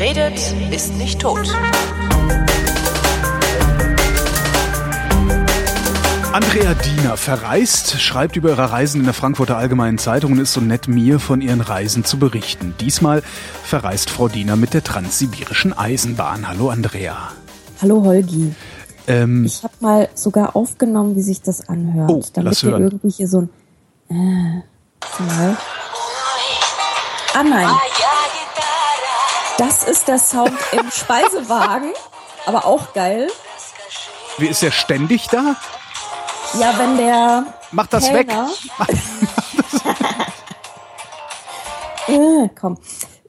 Wer redet, ist nicht tot. Andrea Diener verreist, schreibt über ihre Reisen in der Frankfurter Allgemeinen Zeitung und ist so nett, mir von ihren Reisen zu berichten. Diesmal verreist Frau Diener mit der Transsibirischen Eisenbahn. Hallo Andrea. Hallo Holgi. Ähm, ich habe mal sogar aufgenommen, wie sich das anhört, oh, damit wir irgendwie hier so ein äh, so mal. Ah nein. Das ist der Sound im Speisewagen, aber auch geil. Wie ist der ständig da? Ja, wenn der. Mach das Kellner, weg. äh, komm.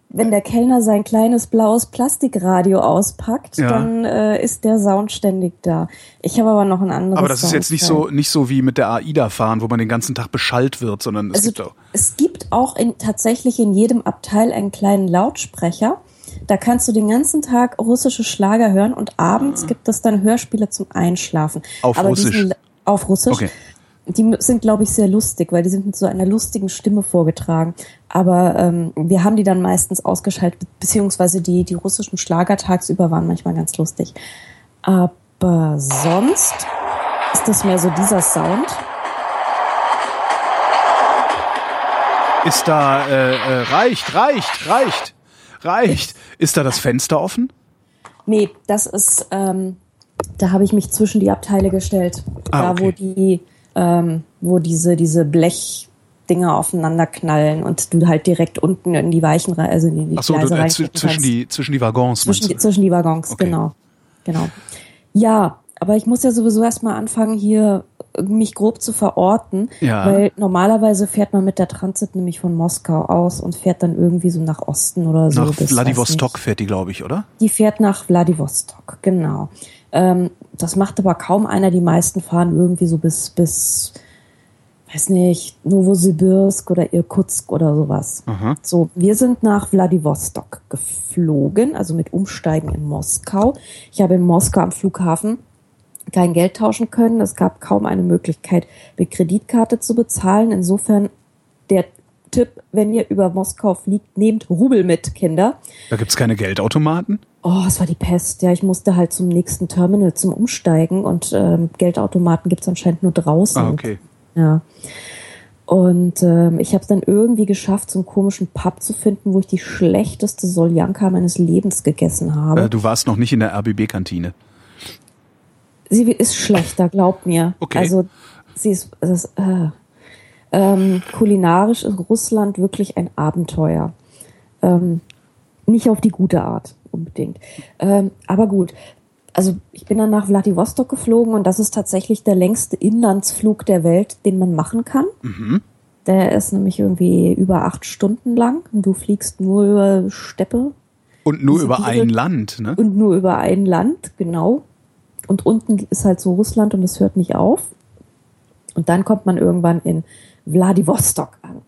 Wenn der Kellner sein kleines blaues Plastikradio auspackt, Ja. dann äh, ist der Sound ständig da. Ich habe aber noch ein anderes. Aber das ist jetzt nicht so, nicht so wie mit der AIDA fahren, wo man den ganzen Tag beschallt wird, sondern es Also gibt auch. es gibt auch in, tatsächlich in jedem Abteil einen kleinen Lautsprecher. Da kannst du den ganzen Tag russische Schlager hören und abends gibt es dann Hörspiele zum Einschlafen. Ah. Auf Aber Russisch? diesen- auf Russisch. Okay. Die sind, glaube ich, sehr lustig, weil die sind mit so einer lustigen Stimme vorgetragen. Aber ähm, wir haben die dann meistens ausgeschaltet, beziehungsweise die, die russischen Schlager tagsüber waren manchmal ganz lustig. Aber sonst ist das mehr so dieser Sound. Ist da, äh, äh, reicht, reicht, reicht, reicht. Ist da das Fenster offen? Nee, das ist, ähm, da habe ich mich zwischen die Abteile gestellt. Ah, da, okay. wo die, ähm, wo diese, diese Blechdinger aufeinander knallen und du halt direkt unten in die Weichen, also in die Ach so, du, Gleise äh, zw- reingucken zwischen kannst. die, zwischen die Waggons. zwischen, die, du? zwischen die Waggons, Okay. genau. Genau. Ja, aber ich muss ja sowieso erstmal anfangen, hier mich grob zu verorten, Ja. weil normalerweise fährt man mit der Transit nämlich von Moskau aus und fährt dann irgendwie so nach Osten oder so. Nach Vladivostok fährt die, glaube ich, oder? Die fährt nach Vladivostok, genau. Ähm, das macht aber kaum einer. Die meisten fahren irgendwie so bis, bis, weiß nicht, Novosibirsk oder Irkutsk oder sowas. Aha. So, wir sind nach Vladivostok geflogen, also mit Umsteigen in Moskau. Ich habe in Moskau am Flughafen kein Geld tauschen können. Es gab kaum eine Möglichkeit, mit Kreditkarte zu bezahlen. Insofern der Tipp, wenn ihr über Moskau fliegt, nehmt Rubel mit, Kinder. Da gibt's keine Geldautomaten? Oh, es war die Pest. Ja, ich musste halt zum nächsten Terminal zum Umsteigen und ähm, Geldautomaten gibt's anscheinend nur draußen. Ah, okay. Ja. Und ähm, ich habe es dann irgendwie geschafft, so einen komischen Pub zu finden, wo ich die schlechteste Soljanka meines Lebens gegessen habe. Äh, du warst noch nicht in der RBB-Kantine. Sie ist schlechter, glaub mir. Okay. Also sie ist, ist äh, ähm, kulinarisch ist Russland wirklich ein Abenteuer. Ähm, nicht auf die gute Art unbedingt. Ähm, aber gut. Also ich bin dann nach Vladivostok geflogen und das ist tatsächlich der längste Inlandsflug der Welt, den man machen kann. Der ist nämlich irgendwie über acht Stunden lang und du fliegst nur über Steppe Und nur über ein Land, ne? und nur über ein Land, genau. Und unten ist halt so Russland und es hört nicht auf. Und dann kommt man irgendwann in Vladivostok an.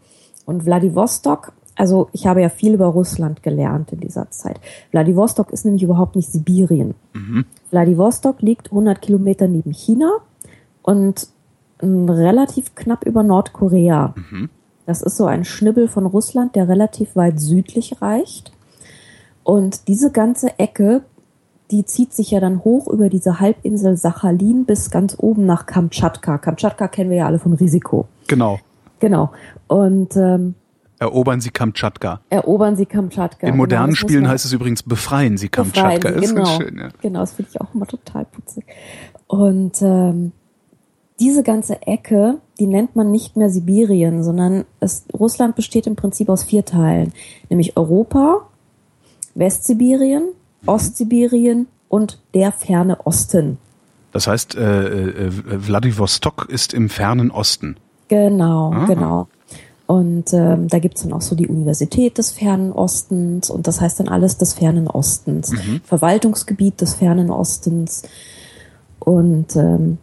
Und Vladivostok, also ich habe ja viel über Russland gelernt in dieser Zeit. Vladivostok ist nämlich überhaupt nicht Sibirien. Vladivostok liegt 100 Kilometer neben China und ähm, relativ knapp über Nordkorea. Das ist so ein Schnibbel von Russland, der relativ weit südlich reicht. Und diese ganze Ecke, die zieht sich ja dann hoch über diese Halbinsel Sachalin bis ganz oben nach Kamtschatka. Kamtschatka kennen wir ja alle vom Risiko. Genau. Genau. Und ähm, Erobern Sie Kamtschatka. erobern sie Kamtschatka. In modernen Genau, das Spielen heißt es übrigens befreien Sie Befreien Kamtschatka. Ist genau. ganz schön, ja. Genau, das finde ich auch immer total putzig. Und ähm, diese ganze Ecke, die nennt man nicht mehr Sibirien, sondern es, Russland besteht im Prinzip aus vier Teilen, nämlich Europa, Westsibirien, Ostsibirien und der ferne Osten. Das heißt, äh, äh, Vladivostok ist im fernen Osten. Genau, Ah. genau. Und ähm, da gibt's dann auch so die Universität des Fernen Ostens und das heißt dann alles des Fernen Ostens, Verwaltungsgebiet des Fernen Ostens. Und ähm,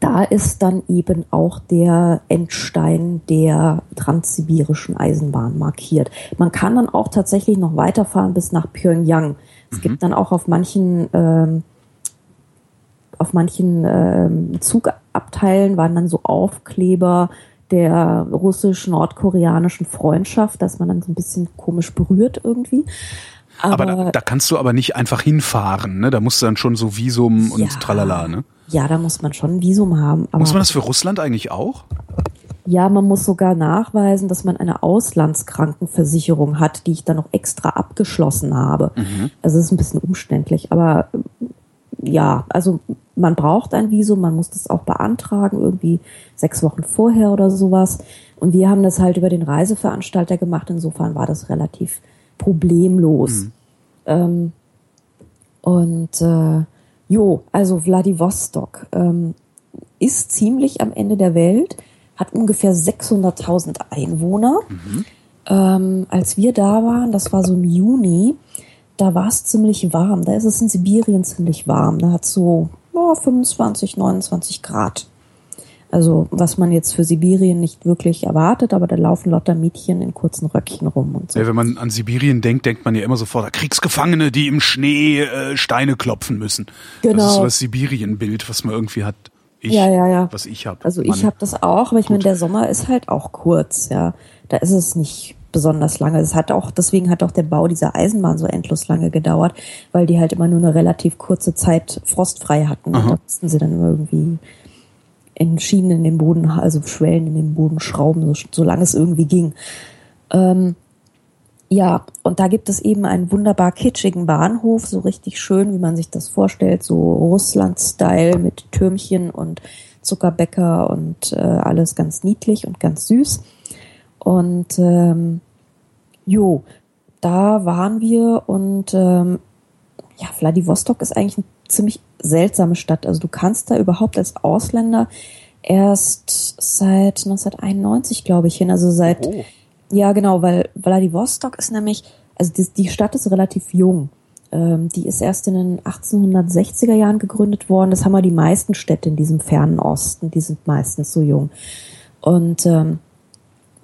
da ist dann eben auch der Endstein der transsibirischen Eisenbahn markiert. Man kann dann auch tatsächlich noch weiterfahren bis nach Pyongyang. Es gibt dann auch auf manchen ähm, auf manchen ähm, Zugabteilen waren dann so Aufkleber der russisch-nordkoreanischen Freundschaft, dass man dann so ein bisschen komisch berührt irgendwie. Aber, aber da, da, kannst du aber nicht einfach hinfahren, ne? Da musst du dann schon so Visum und ja, tralala, ne? Ja, da muss man schon ein Visum haben. muss man das für Russland eigentlich auch? Ja, man muss sogar nachweisen, dass man eine Auslandskrankenversicherung hat, die ich dann noch extra abgeschlossen habe. Mhm. Also es ist ein bisschen umständlich, aber ja, also man braucht ein Visum, man muss das auch beantragen, irgendwie sechs Wochen vorher oder sowas. Und wir haben das halt über den Reiseveranstalter gemacht, insofern war das relativ problemlos. Mhm. Ähm, und äh, jo, also Vladivostok ähm, ist ziemlich am Ende der Welt, hat ungefähr 600.000 Einwohner. Mhm. Ähm, als wir da waren, das war so im Juni, da war es ziemlich warm. Da ist es in Sibirien ziemlich warm. Da hat so oh, 25, 29 Grad. Also was man jetzt für Sibirien nicht wirklich erwartet, aber da laufen lauter Mädchen in kurzen Röckchen rum und so. Ja, wenn man an Sibirien denkt, denkt man ja immer sofort, Kriegsgefangene, die im Schnee äh, Steine klopfen müssen. Genau. Das ist so das Sibirien-Bild, was man irgendwie hat. Ich, ja, ja, ja. Was ich habe. Also ich habe das auch, aber ich meine, der Sommer ist halt auch kurz, ja. Da ist es nicht besonders lange. Es hat auch, deswegen hat auch der Bau dieser Eisenbahn so endlos lange gedauert, weil die halt immer nur eine relativ kurze Zeit frostfrei hatten. Und da mussten sie dann immer irgendwie in Schienen in den Boden, also Schwellen in den Boden schrauben, so, solange es irgendwie ging. Ähm, ja, und da gibt es eben einen wunderbar kitschigen Bahnhof, so richtig schön, wie man sich das vorstellt, so Russland-Style mit Türmchen und Zuckerbäcker und äh, alles ganz niedlich und ganz süß. Und ähm, jo, da waren wir und ähm, ja, Vladivostok ist eigentlich eine ziemlich seltsame Stadt. Also du kannst da überhaupt als Ausländer erst seit 1991, glaube ich, hin. Also seit, oh. Ja genau, weil Vladivostok ist nämlich, also die, die Stadt ist relativ jung. Ähm, die ist erst in den 1860er Jahren gegründet worden. Das haben wir die meisten Städte in diesem fernen Osten. Die sind meistens so jung. Und ähm,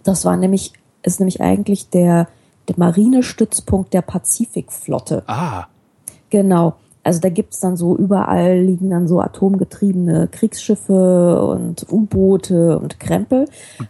das war nämlich, ist nämlich eigentlich der, der Marinestützpunkt der Pazifikflotte. Ah. Genau. Also da gibt's dann so, überall liegen dann so atomgetriebene Kriegsschiffe und U-Boote und Krempel.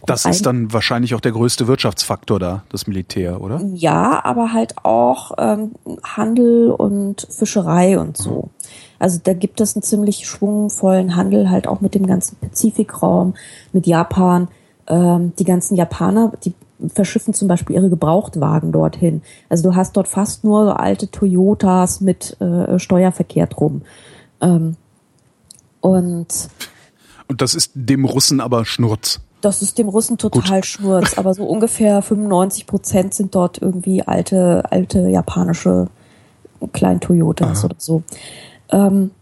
Das und ist dann wahrscheinlich auch der größte Wirtschaftsfaktor da, das Militär, oder? Ja, aber halt auch ähm, Handel und Fischerei und so. Mhm. Also da gibt es einen ziemlich schwungvollen Handel halt auch mit dem ganzen Pazifikraum, mit Japan ähm, die ganzen Japaner, die verschiffen zum Beispiel ihre Gebrauchtwagen dorthin. Also du hast dort fast nur so alte Toyotas mit äh, Steuerverkehr drum. Ähm, und und das ist dem Russen aber Schnurz. Das ist dem Russen total Gut. Schnurz, aber so ungefähr 95 Prozent sind dort irgendwie alte, alte japanische kleinen Toyotas Aha. oder so. Ähm,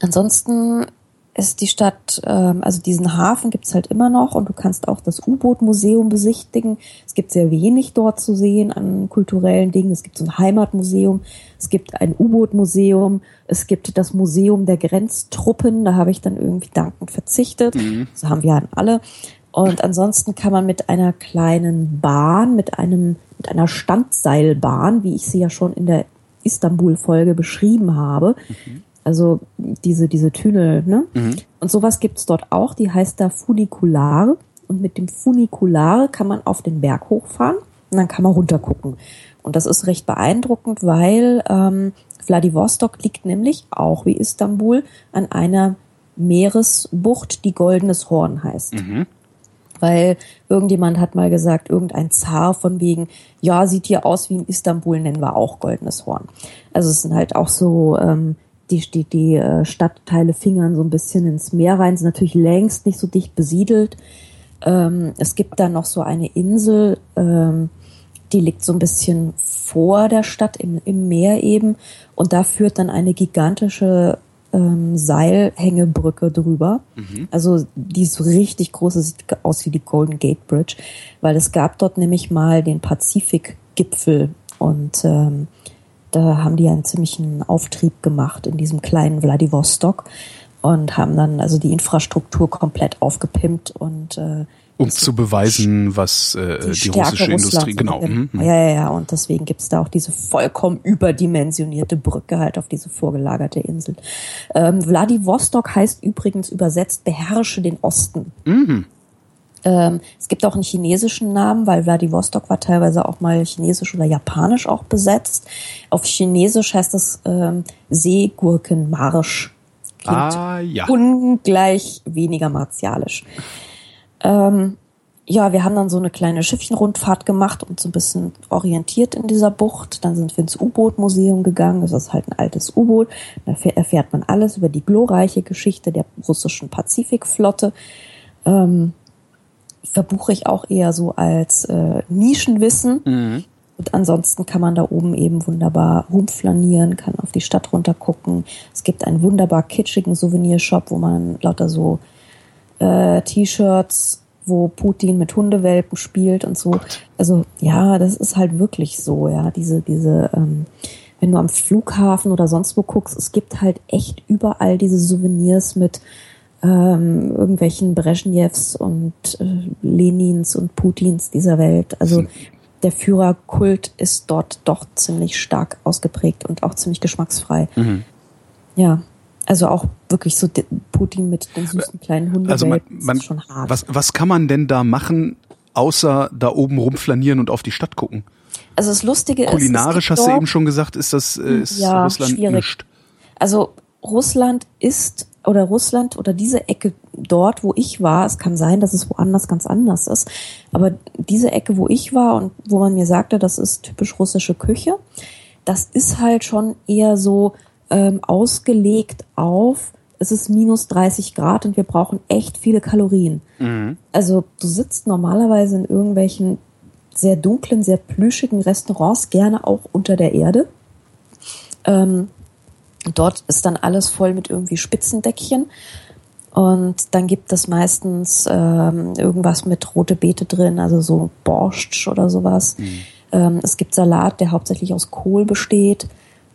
ansonsten ist die Stadt, ähm, also diesen Hafen gibt's halt immer noch und du kannst auch das U-Boot-Museum besichtigen. Es gibt sehr wenig dort zu sehen an kulturellen Dingen. Es gibt so ein Heimatmuseum, es gibt ein U-Boot-Museum, es gibt das Museum der Grenztruppen, da habe ich dann irgendwie dankend verzichtet. Mhm. Das haben wir an alle. Und ansonsten kann man mit einer kleinen Bahn, mit einem, mit einer Standseilbahn, wie ich sie ja schon in der Istanbul-Folge beschrieben habe, mhm also diese, diese Tunnel, ne? Mhm. Und sowas gibt's dort auch, die heißt da Funicular. Und mit dem Funicular kann man auf den Berg hochfahren und dann kann man runtergucken. Und das ist recht beeindruckend, weil ähm, Vladivostok liegt nämlich auch wie Istanbul an einer Meeresbucht, die Goldenes Horn heißt. Mhm. Weil irgendjemand hat mal gesagt, irgendein Zar von wegen, ja, sieht hier aus wie in Istanbul, nennen wir auch Goldenes Horn. Also es sind halt auch so ähm, die, die, die äh, Stadtteile fingern so ein bisschen ins Meer rein, sind natürlich längst nicht so dicht besiedelt. Ähm, es gibt da noch so eine Insel, ähm, die liegt so ein bisschen vor der Stadt im, im Meer eben und da führt dann eine gigantische ähm, Seilhängebrücke drüber. Mhm. Also die ist so richtig groß, sieht aus wie die Golden Gate Bridge, weil es gab dort nämlich mal den Pazifikgipfel und ähm, da haben die einen ziemlichen Auftrieb gemacht in diesem kleinen Vladivostok und haben dann also die Infrastruktur komplett aufgepimpt und äh, um zu beweisen, was äh, die, die russische Industrie genau. Mhm, mhm. Ja, ja, ja. Und deswegen gibt's da auch diese vollkommen überdimensionierte Brücke halt auf diese vorgelagerte Insel. Ähm, Vladivostok heißt übrigens übersetzt beherrsche den Osten. Mhm. Ähm, es gibt auch einen chinesischen Namen, weil Vladivostok war teilweise auch mal chinesisch oder japanisch auch besetzt. Auf Chinesisch heißt das ähm, Seegurkenmarsch. Klingt Ah, ja. ungleich weniger martialisch. Ähm, ja, wir haben dann so eine kleine Schiffchenrundfahrt gemacht und so ein bisschen orientiert in dieser Bucht. Dann sind wir ins U-Boot-Museum gegangen. Das ist halt ein altes U-Boot. Da erfähr- erfährt man alles über die glorreiche Geschichte der russischen Pazifikflotte. Ähm, verbuche ich auch eher so als äh, Nischenwissen. Und ansonsten kann man da oben eben wunderbar rumflanieren, kann auf die Stadt runtergucken. Es gibt einen wunderbar kitschigen Souvenirshop, wo man lauter so äh, T-Shirts, wo Putin mit Hundewelpen spielt und so. Also ja, das ist halt wirklich so, ja. Diese, diese, ähm, wenn du am Flughafen oder sonst wo guckst, es gibt halt echt überall diese Souvenirs mit ähm, irgendwelchen Brezhnevs und äh, Lenins und Putins dieser Welt. Also der Führerkult ist dort doch ziemlich stark ausgeprägt und auch ziemlich geschmacksfrei. Ja, also auch wirklich so Putin mit den süßen kleinen Hundewelpen. Also man, man ist schon hart. was, was kann man denn da machen, außer da oben rumflanieren und auf die Stadt gucken? Also das Lustige Kulinarisch ist, es hast gibt du dort- eben schon gesagt, ist das äh, ist Ja, Russland schwierig. nicht. Also Russland ist oder Russland oder diese Ecke dort, wo ich war, es kann sein, dass es woanders ganz anders ist, aber diese Ecke, wo ich war und wo man mir sagte, das ist typisch russische Küche, das ist halt schon eher so ähm, ausgelegt auf, es ist minus 30 Grad und wir brauchen echt viele Kalorien. Also du sitzt normalerweise in irgendwelchen sehr dunklen, sehr plüschigen Restaurants, gerne auch unter der Erde. Ähm, dort ist dann alles voll mit irgendwie Spitzendeckchen. Und dann gibt es meistens ähm, irgendwas mit rote Beete drin, also so Borscht oder sowas. Ähm, es gibt Salat, der hauptsächlich aus Kohl besteht.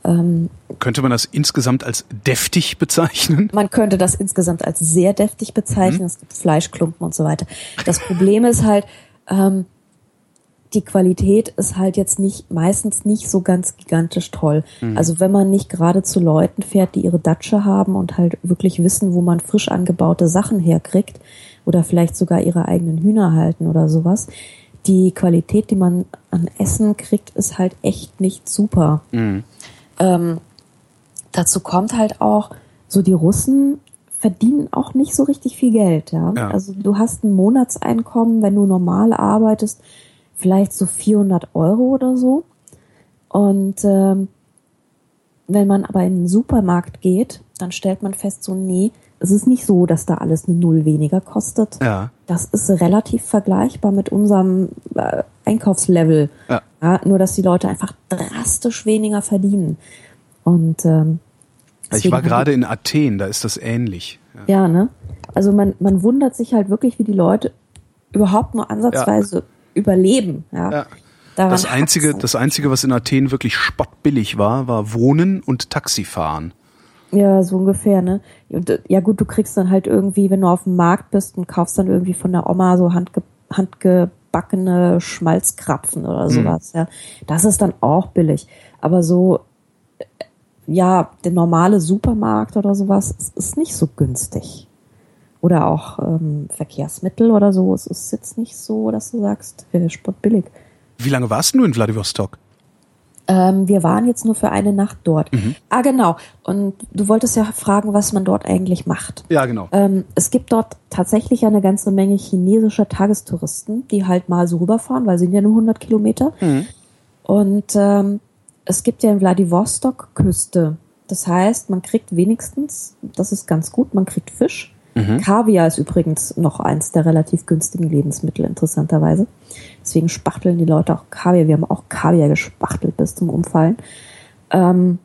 Ähm, Könnte man das insgesamt als deftig bezeichnen? man könnte das insgesamt als sehr deftig bezeichnen. Es gibt Fleischklumpen und so weiter. Das Problem ist halt, ähm, die Qualität ist halt jetzt nicht, meistens nicht so ganz gigantisch toll. Also wenn man nicht gerade zu Leuten fährt, die ihre Datsche haben und halt wirklich wissen, wo man frisch angebaute Sachen herkriegt oder vielleicht sogar ihre eigenen Hühner halten oder sowas, die Qualität, die man an Essen kriegt, ist halt echt nicht super. Ähm, dazu kommt halt auch, so die Russen verdienen auch nicht so richtig viel Geld, ja. Ja. Also du hast ein Monatseinkommen, wenn du normal arbeitest, vielleicht so 400 Euro oder so. Und ähm, wenn man aber in den Supermarkt geht, dann stellt man fest, so nee, es ist nicht so, dass da alles eine Null weniger kostet. Ja. Das ist relativ vergleichbar mit unserem äh, Einkaufslevel. Ja. nur, dass die Leute einfach drastisch weniger verdienen. Und ähm, Ich war gerade in Athen, da ist das ähnlich. Ja. ja, ne? Also man, man wundert sich halt wirklich, wie die Leute überhaupt nur ansatzweise überleben. Ja. Ja. Das einzige, das einzige, was in Athen wirklich spottbillig war, war Wohnen und Taxifahren. Ja, so ungefähr, ne? Und, äh, Ja gut, du kriegst dann halt irgendwie, wenn du auf dem Markt bist und kaufst dann irgendwie von der Oma so handge handgebackene Schmalzkrapfen oder sowas, ja. Das ist dann auch billig. Aber so, äh, ja, der normale Supermarkt oder sowas, ist nicht so günstig. Oder auch ähm, Verkehrsmittel oder so. Es ist jetzt nicht so, dass du sagst, äh, spottbillig. Wie lange warst du in Vladivostok? Ähm, wir waren jetzt nur für eine Nacht dort. Ah, genau. Und du wolltest ja fragen, was man dort eigentlich macht. Ja, genau. Ähm, es gibt dort tatsächlich eine ganze Menge chinesischer Tagestouristen, die halt mal so rüberfahren, weil sie sind ja nur 100 Kilometer. Und ähm, es gibt ja in Vladivostok Küste. Das heißt, man kriegt wenigstens, das ist ganz gut, man kriegt Fisch. Kaviar ist übrigens noch eins der relativ günstigen Lebensmittel, interessanterweise. Deswegen spachteln die Leute auch Kaviar. Wir haben auch Kaviar gespachtelt bis zum Umfallen. Ähm,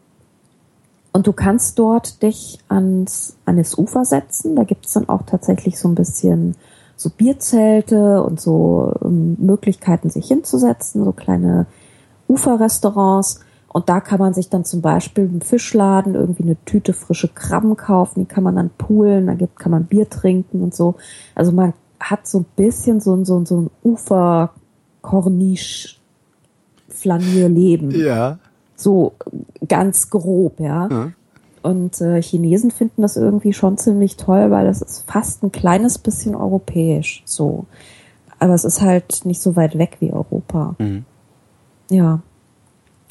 und du kannst dort dich ans, an das Ufer setzen. Da gibt es dann auch tatsächlich so ein bisschen so Bierzelte und so ähm, Möglichkeiten, sich hinzusetzen, so kleine Uferrestaurants. Und da kann man sich dann zum Beispiel im Fischladen irgendwie eine Tüte frische Krabben kaufen, die kann man dann poolen, da gibt, kann man Bier trinken und so. Also man hat so ein bisschen so, ein- so, ein- so ein Ufer-Kornisch-Flanierleben. ja. So ganz grob, ja. Und äh, Chinesen finden das irgendwie schon ziemlich toll, weil es ist fast ein kleines bisschen europäisch so. Aber es ist halt nicht so weit weg wie Europa. Mhm. Ja.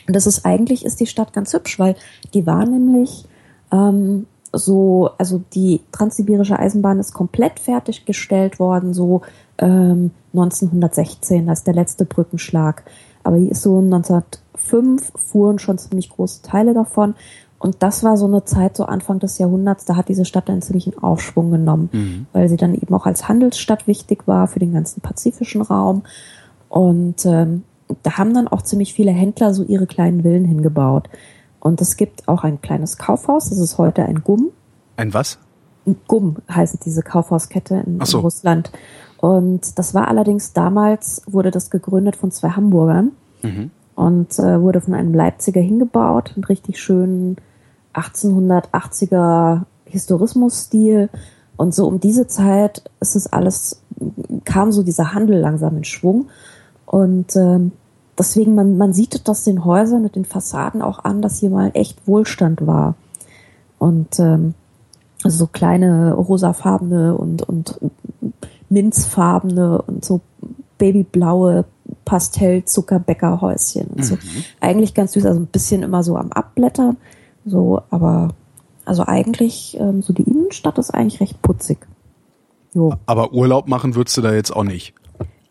Und das ist eigentlich ist die Stadt ganz hübsch, weil die war nämlich ähm, so, also die transsibirische Eisenbahn ist komplett fertiggestellt worden, so ähm, 1916, das ist der letzte Brückenschlag. Aber die ist so 1905 fuhren schon ziemlich große Teile davon. Und das war so eine Zeit, so Anfang des Jahrhunderts, da hat diese Stadt einen ziemlichen Aufschwung genommen, mhm. weil sie dann eben auch als Handelsstadt wichtig war für den ganzen pazifischen Raum. Und ähm, da haben dann auch ziemlich viele Händler so ihre kleinen Villen hingebaut. Und es gibt auch ein kleines Kaufhaus, das ist heute ein Gumm. Ein was? Ein Gumm heißt diese Kaufhauskette in, so. in Russland. Und das war allerdings damals, wurde das gegründet von zwei Hamburgern mhm. und äh, wurde von einem Leipziger hingebaut, mit richtig schönen 1880er Historismus-Stil. Und so um diese Zeit ist es alles, kam so dieser Handel langsam in Schwung. Und ähm, deswegen, man, man sieht das den Häusern und den Fassaden auch an, dass hier mal echt Wohlstand war. Und ähm, so kleine rosafarbene und, und minzfarbene und so babyblaue Pastell-Zuckerbäckerhäuschen und so. Mhm. Eigentlich ganz süß, also ein bisschen immer so am Abblättern, so, aber also eigentlich, ähm, so die Innenstadt ist eigentlich recht putzig. Jo. Aber Urlaub machen würdest du da jetzt auch nicht?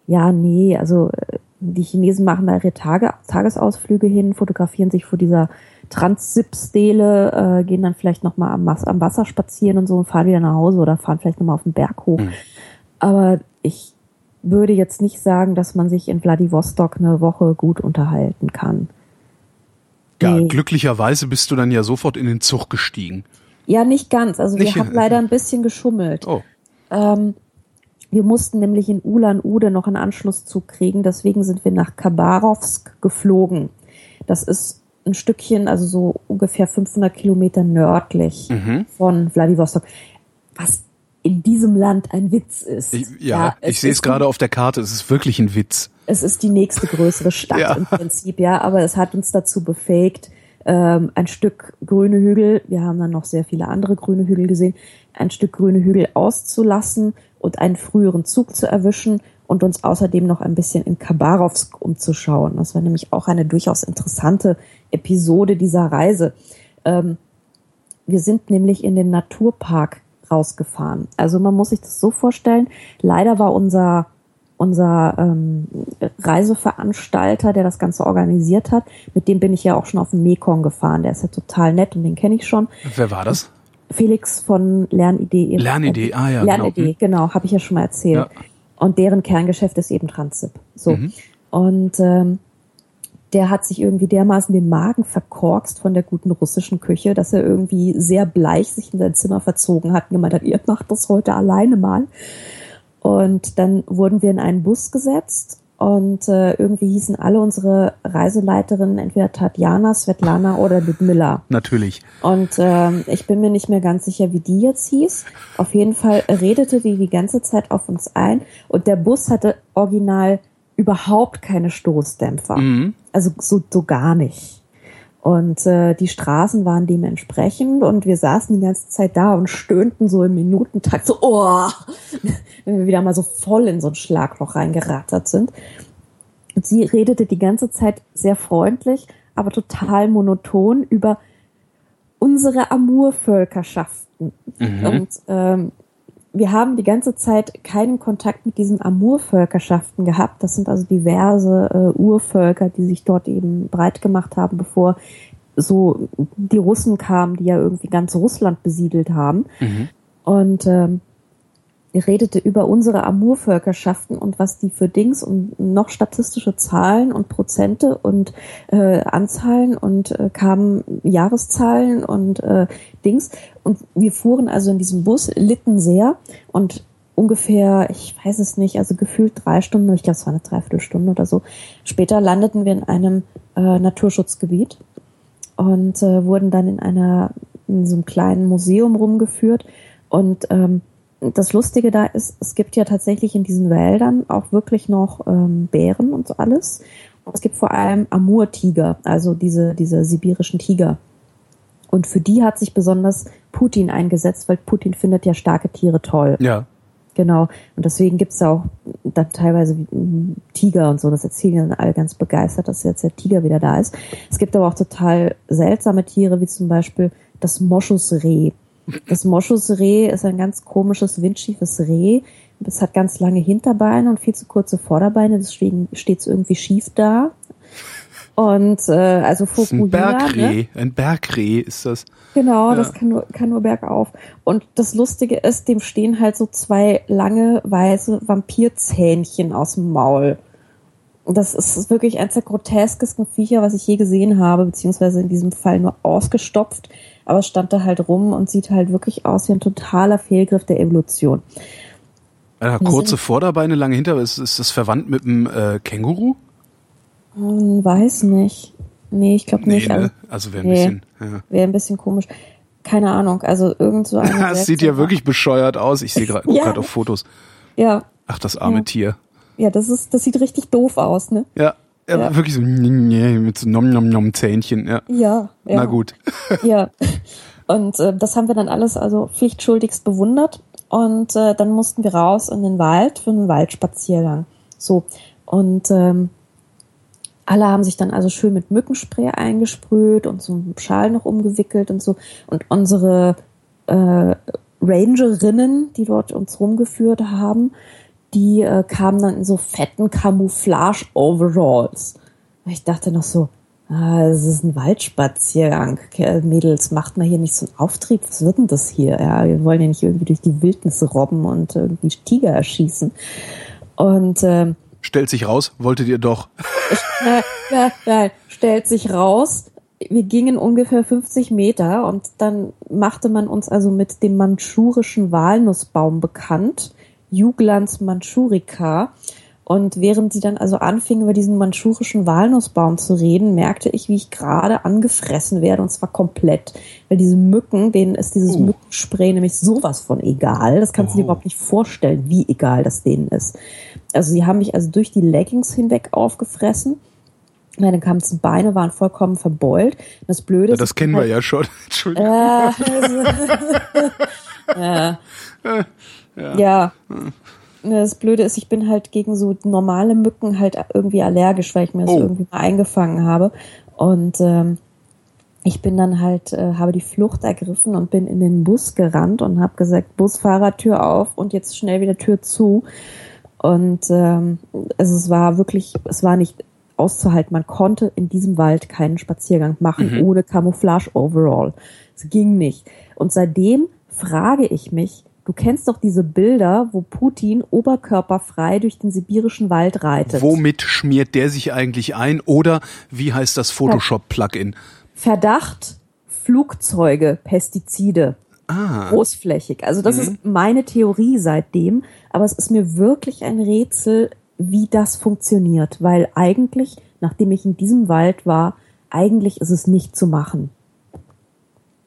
Ja, nee, also äh, die Chinesen machen da ihre Tage, Tagesausflüge hin, fotografieren sich vor dieser Transsip-Stele, äh, gehen dann vielleicht nochmal am, am Wasser spazieren und so und fahren wieder nach Hause oder fahren vielleicht nochmal auf den Berg hoch. Mhm. Aber ich würde jetzt nicht sagen, dass man sich in Vladivostok eine Woche gut unterhalten kann. Ja, nee. glücklicherweise bist du dann ja sofort in den Zug gestiegen. Ja, nicht ganz. Also nicht wir haben leider ein bisschen geschummelt. Oh. Ähm, wir mussten nämlich in Ulan-Ude noch einen Anschlusszug kriegen, deswegen sind wir nach Khabarovsk geflogen. Das ist ein Stückchen, also so ungefähr 500 Kilometer nördlich mhm. von Vladivostok. Was in diesem Land ein Witz ist. Ich, ja, ja ich sehe es gerade auf der Karte, es ist wirklich ein Witz. Es ist die nächste größere Stadt ja. im Prinzip, ja, aber es hat uns dazu befähigt, ähm, ein Stück grüne Hügel, wir haben dann noch sehr viele andere grüne Hügel gesehen, ein Stück grüne Hügel auszulassen und einen früheren Zug zu erwischen und uns außerdem noch ein bisschen in Khabarovsk umzuschauen. Das war nämlich auch eine durchaus interessante Episode dieser Reise. Ähm, wir sind nämlich in den Naturpark rausgefahren. Also man muss sich das so vorstellen. Leider war unser unser ähm, Reiseveranstalter, der das Ganze organisiert hat, mit dem bin ich ja auch schon auf dem Mekong gefahren. Der ist ja total nett und den kenne ich schon. Wer war das? Felix von Lernidee. Lernidee, ah ja. Lernidee, genau, genau habe ich ja schon mal erzählt. Ja. Und deren Kerngeschäft ist eben Transip. So. Mhm. Und ähm, der hat sich irgendwie dermaßen den Magen verkorkst von der guten russischen Küche, dass er irgendwie sehr bleich sich in sein Zimmer verzogen hat und gemeint hat, ihr macht das heute alleine mal. Und dann wurden wir in einen Bus gesetzt und äh, irgendwie hießen alle unsere Reiseleiterinnen entweder Tatjana, Svetlana oder Ludmilla. Natürlich. Und ähm, ich bin mir nicht mehr ganz sicher, wie die jetzt hieß. Auf jeden Fall redete die die ganze Zeit auf uns ein und der Bus hatte original überhaupt keine Stoßdämpfer. Mhm. Also so, so gar nicht. Und äh, die Straßen waren dementsprechend und wir saßen die ganze Zeit da und stöhnten so im Minutentakt so, oh, wenn wir wieder mal so voll in so ein Schlagloch reingerattert sind. Und sie redete die ganze Zeit sehr freundlich, aber total monoton über unsere Amur-Völkerschaften. Mhm. Und ähm, wir haben die ganze Zeit keinen Kontakt mit diesen Amur-Völkerschaften gehabt. Das sind also diverse äh, Urvölker, die sich dort eben breit gemacht haben, bevor so die Russen kamen, die ja irgendwie ganz Russland besiedelt haben. Mhm. Und ähm, redete über unsere Amur-Völkerschaften und was die für Dings und noch statistische Zahlen und Prozente und äh, Anzahlen und äh, kamen Jahreszahlen und äh, Dings. Und wir fuhren also in diesem Bus, litten sehr und ungefähr, ich weiß es nicht, also gefühlt drei Stunden, ich glaube es war eine Dreiviertelstunde oder so. Später landeten wir in einem äh, Naturschutzgebiet und äh, wurden dann in einer in so einem kleinen Museum rumgeführt und ähm, das Lustige da ist, es gibt ja tatsächlich in diesen Wäldern auch wirklich noch ähm, Bären und so alles. Und es gibt vor allem Amur-Tiger, also diese, diese sibirischen Tiger. Und für die hat sich besonders Putin eingesetzt, weil Putin findet ja starke Tiere toll. Ja. Genau. Und deswegen gibt's da auch dann teilweise Tiger und so. Das erzählen dann alle ganz begeistert, dass jetzt der Tiger wieder da ist. Es gibt aber auch total seltsame Tiere, wie zum Beispiel das Moschusreh. Das Moschusreh ist ein ganz komisches, windschiefes Reh. Es hat ganz lange Hinterbeine und viel zu kurze Vorderbeine, deswegen steht es irgendwie schief da. Und äh, also ist ein Fukuhila, Bergreh. ne? Ein Bergreh ist das. Genau, Ja. das kann nur, kann nur bergauf. Und das Lustige ist, dem stehen halt so zwei lange, weiße Vampirzähnchen aus dem Maul. Das ist wirklich eines der groteskesten Viecher, was ich je gesehen habe, beziehungsweise in diesem Fall nur ausgestopft. Aber es stand da halt rum und sieht halt wirklich aus wie ein totaler Fehlgriff der Evolution. Äh, kurze Vorderbeine, lange Hinter. Ist, ist das verwandt mit dem äh, Känguru? Hm, weiß nicht. Nee, ich glaube nicht. ne? Also, Also wäre ein nee. bisschen. Ja. Wäre ein bisschen komisch. Keine Ahnung. Also irgend so eine. Das sieht ja wirklich bescheuert aus. Ich sehe gerade Ja. auf Fotos. Ja, Ach, das arme Ja. Tier. Ja, das ist, das sieht richtig doof aus, ne? Ja, ja, Ja. wirklich so mit so nom nom nom Zähnchen. Ja. Ja, ja. Na gut. Ja. Und äh, das haben wir dann alles also pflichtschuldigst bewundert. Und äh, dann mussten wir raus in den Wald für einen Waldspaziergang. So. Und ähm, alle haben sich dann also schön mit Mückenspray eingesprüht und so einen Schal noch umgewickelt und so. Und unsere äh, Rangerinnen, die dort uns rumgeführt haben, die äh, kamen dann in so fetten Camouflage-Overalls. Ich dachte noch so, ah, es ist ein Waldspaziergang. Mädels, macht mal hier nicht so einen Auftrieb. Was wird denn das hier? Ja, wir wollen ja nicht irgendwie durch die Wildnis robben und irgendwie Tiger erschießen. Und ähm, Stellt sich raus, wolltet ihr doch. Nein, nein, nein, stellt sich raus, wir gingen ungefähr 50 Meter und dann machte man uns also mit dem mandschurischen Walnussbaum bekannt, Juglans manchurica. Und während sie dann also anfingen, über diesen mandschurischen Walnussbaum zu reden, merkte ich, wie ich gerade angefressen werde und zwar komplett. Weil diese Mücken, denen ist dieses Oh. Mückenspray nämlich sowas von egal. Das kannst du dir Oh. überhaupt nicht vorstellen, wie egal das denen ist. Also sie haben mich also durch die Leggings hinweg aufgefressen. Meine ganzen Beine waren vollkommen verbeult. Das Blöde Ja, ist, das ich kennen wir ja schon. Entschuldigung. ja. ja. ja. Das Blöde ist, ich bin halt gegen so normale Mücken halt irgendwie allergisch, weil ich mir das Oh. irgendwie mal eingefangen habe. Und ähm, ich bin dann halt, äh, habe die Flucht ergriffen und bin in den Bus gerannt und habe gesagt, Busfahrer, Tür auf und jetzt schnell wieder Tür zu. Und ähm, also es war wirklich, es war nicht auszuhalten. Man konnte in diesem Wald keinen Spaziergang machen ohne Camouflage Overall. Es ging nicht. Und seitdem frage ich mich, du kennst doch diese Bilder, wo Putin oberkörperfrei durch den sibirischen Wald reitet. Womit schmiert der sich eigentlich ein? Oder wie heißt das Photoshop-Plugin? Verdacht, Flugzeuge, Pestizide. Ah, großflächig. Also das ist meine Theorie seitdem, aber es ist mir wirklich ein Rätsel, wie das funktioniert, weil eigentlich, nachdem ich in diesem Wald war, eigentlich ist es nicht zu machen.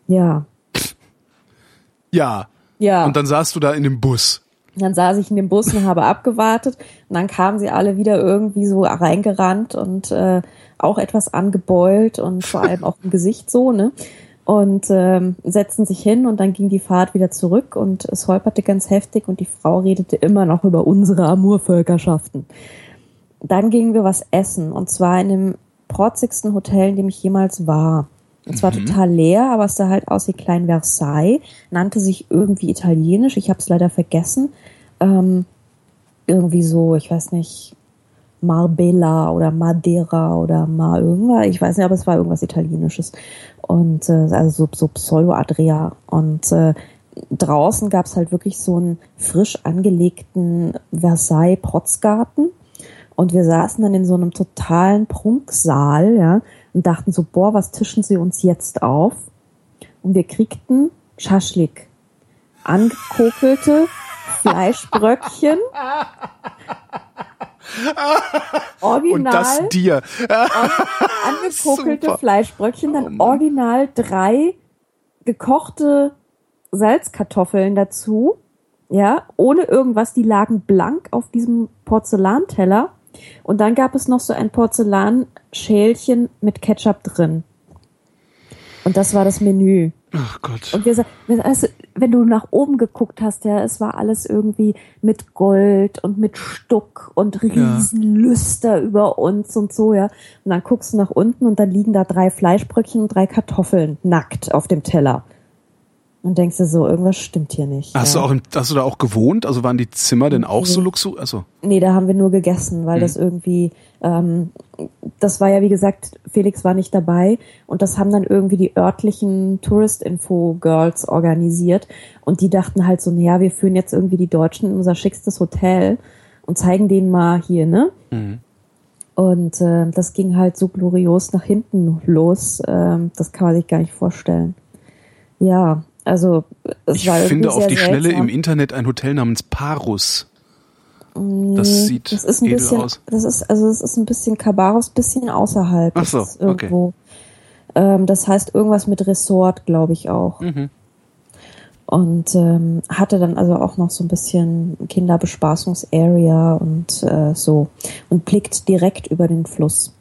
Ja, ja. Ja. Und dann saßt du da in dem Bus. Dann saß ich in dem Bus und habe abgewartet und dann kamen sie alle wieder irgendwie so reingerannt und äh, auch etwas angebeult und vor allem auch im Gesicht so, ne? Und ähm, setzten sich hin und dann ging die Fahrt wieder zurück und es holperte ganz heftig und die Frau redete immer noch über unsere Amurvölkerschaften. Dann gingen wir was essen und zwar in dem protzigsten Hotel, in dem ich jemals war. Es war total leer, aber es sah halt aus wie Klein Versailles, nannte sich irgendwie italienisch, ich habe es leider vergessen. Ähm, irgendwie so, ich weiß nicht, Marbella oder Madeira oder mal irgendwas, ich weiß nicht, aber es war irgendwas Italienisches. Und äh, also so, so Pseudo-Adria. Und äh, draußen gab es halt wirklich so einen frisch angelegten Versailles-Protzgarten. Und wir saßen dann in so einem totalen Prunksaal, ja, und dachten so, boah, was tischen sie uns jetzt auf? Und wir kriegten Schaschlik. Angekokelte Fleischbröckchen. Original Und das dir. angekokelte Super. Fleischbröckchen, dann original drei gekochte Salzkartoffeln dazu, ja, ohne irgendwas, die lagen blank auf diesem Porzellanteller und dann gab es noch so ein Porzellanschälchen mit Ketchup drin. Und das war das Menü. Ach Gott. Und wir, also, wenn du nach oben geguckt hast, ja, es war alles irgendwie mit Gold und mit Stuck und Riesenlüster ja. über uns und so, ja. Und dann guckst du nach unten und dann liegen da drei Fleischbröckchen und drei Kartoffeln nackt auf dem Teller und denkst dir so, irgendwas stimmt hier nicht. Hast, ja. du auch, hast du da auch gewohnt? Also waren die Zimmer denn auch nee. so luxus? Also. Nee, da haben wir nur gegessen, weil hm. das irgendwie, ähm, das war ja wie gesagt, Felix war nicht dabei und das haben dann irgendwie die örtlichen Tourist-Info-Girls organisiert und die dachten halt so, naja, wir führen jetzt irgendwie die Deutschen in unser schickstes Hotel und zeigen denen mal hier, ne? Hm. Und äh, das ging halt so glorios nach hinten los, äh, das kann man sich gar nicht vorstellen. Ja, also es ich finde auf die seltsam. Schnelle im Internet ein Hotel namens Parus. Das sieht das ist ein edel bisschen, aus. Das ist also es ist ein bisschen Kabaros, bisschen außerhalb. Ach so, irgendwo. Okay. Ähm, das heißt irgendwas mit Resort, glaube ich auch. Mhm. Und ähm, hatte dann also auch noch so ein bisschen Kinderbespaßungsarea und äh, so und blickt direkt über den Fluss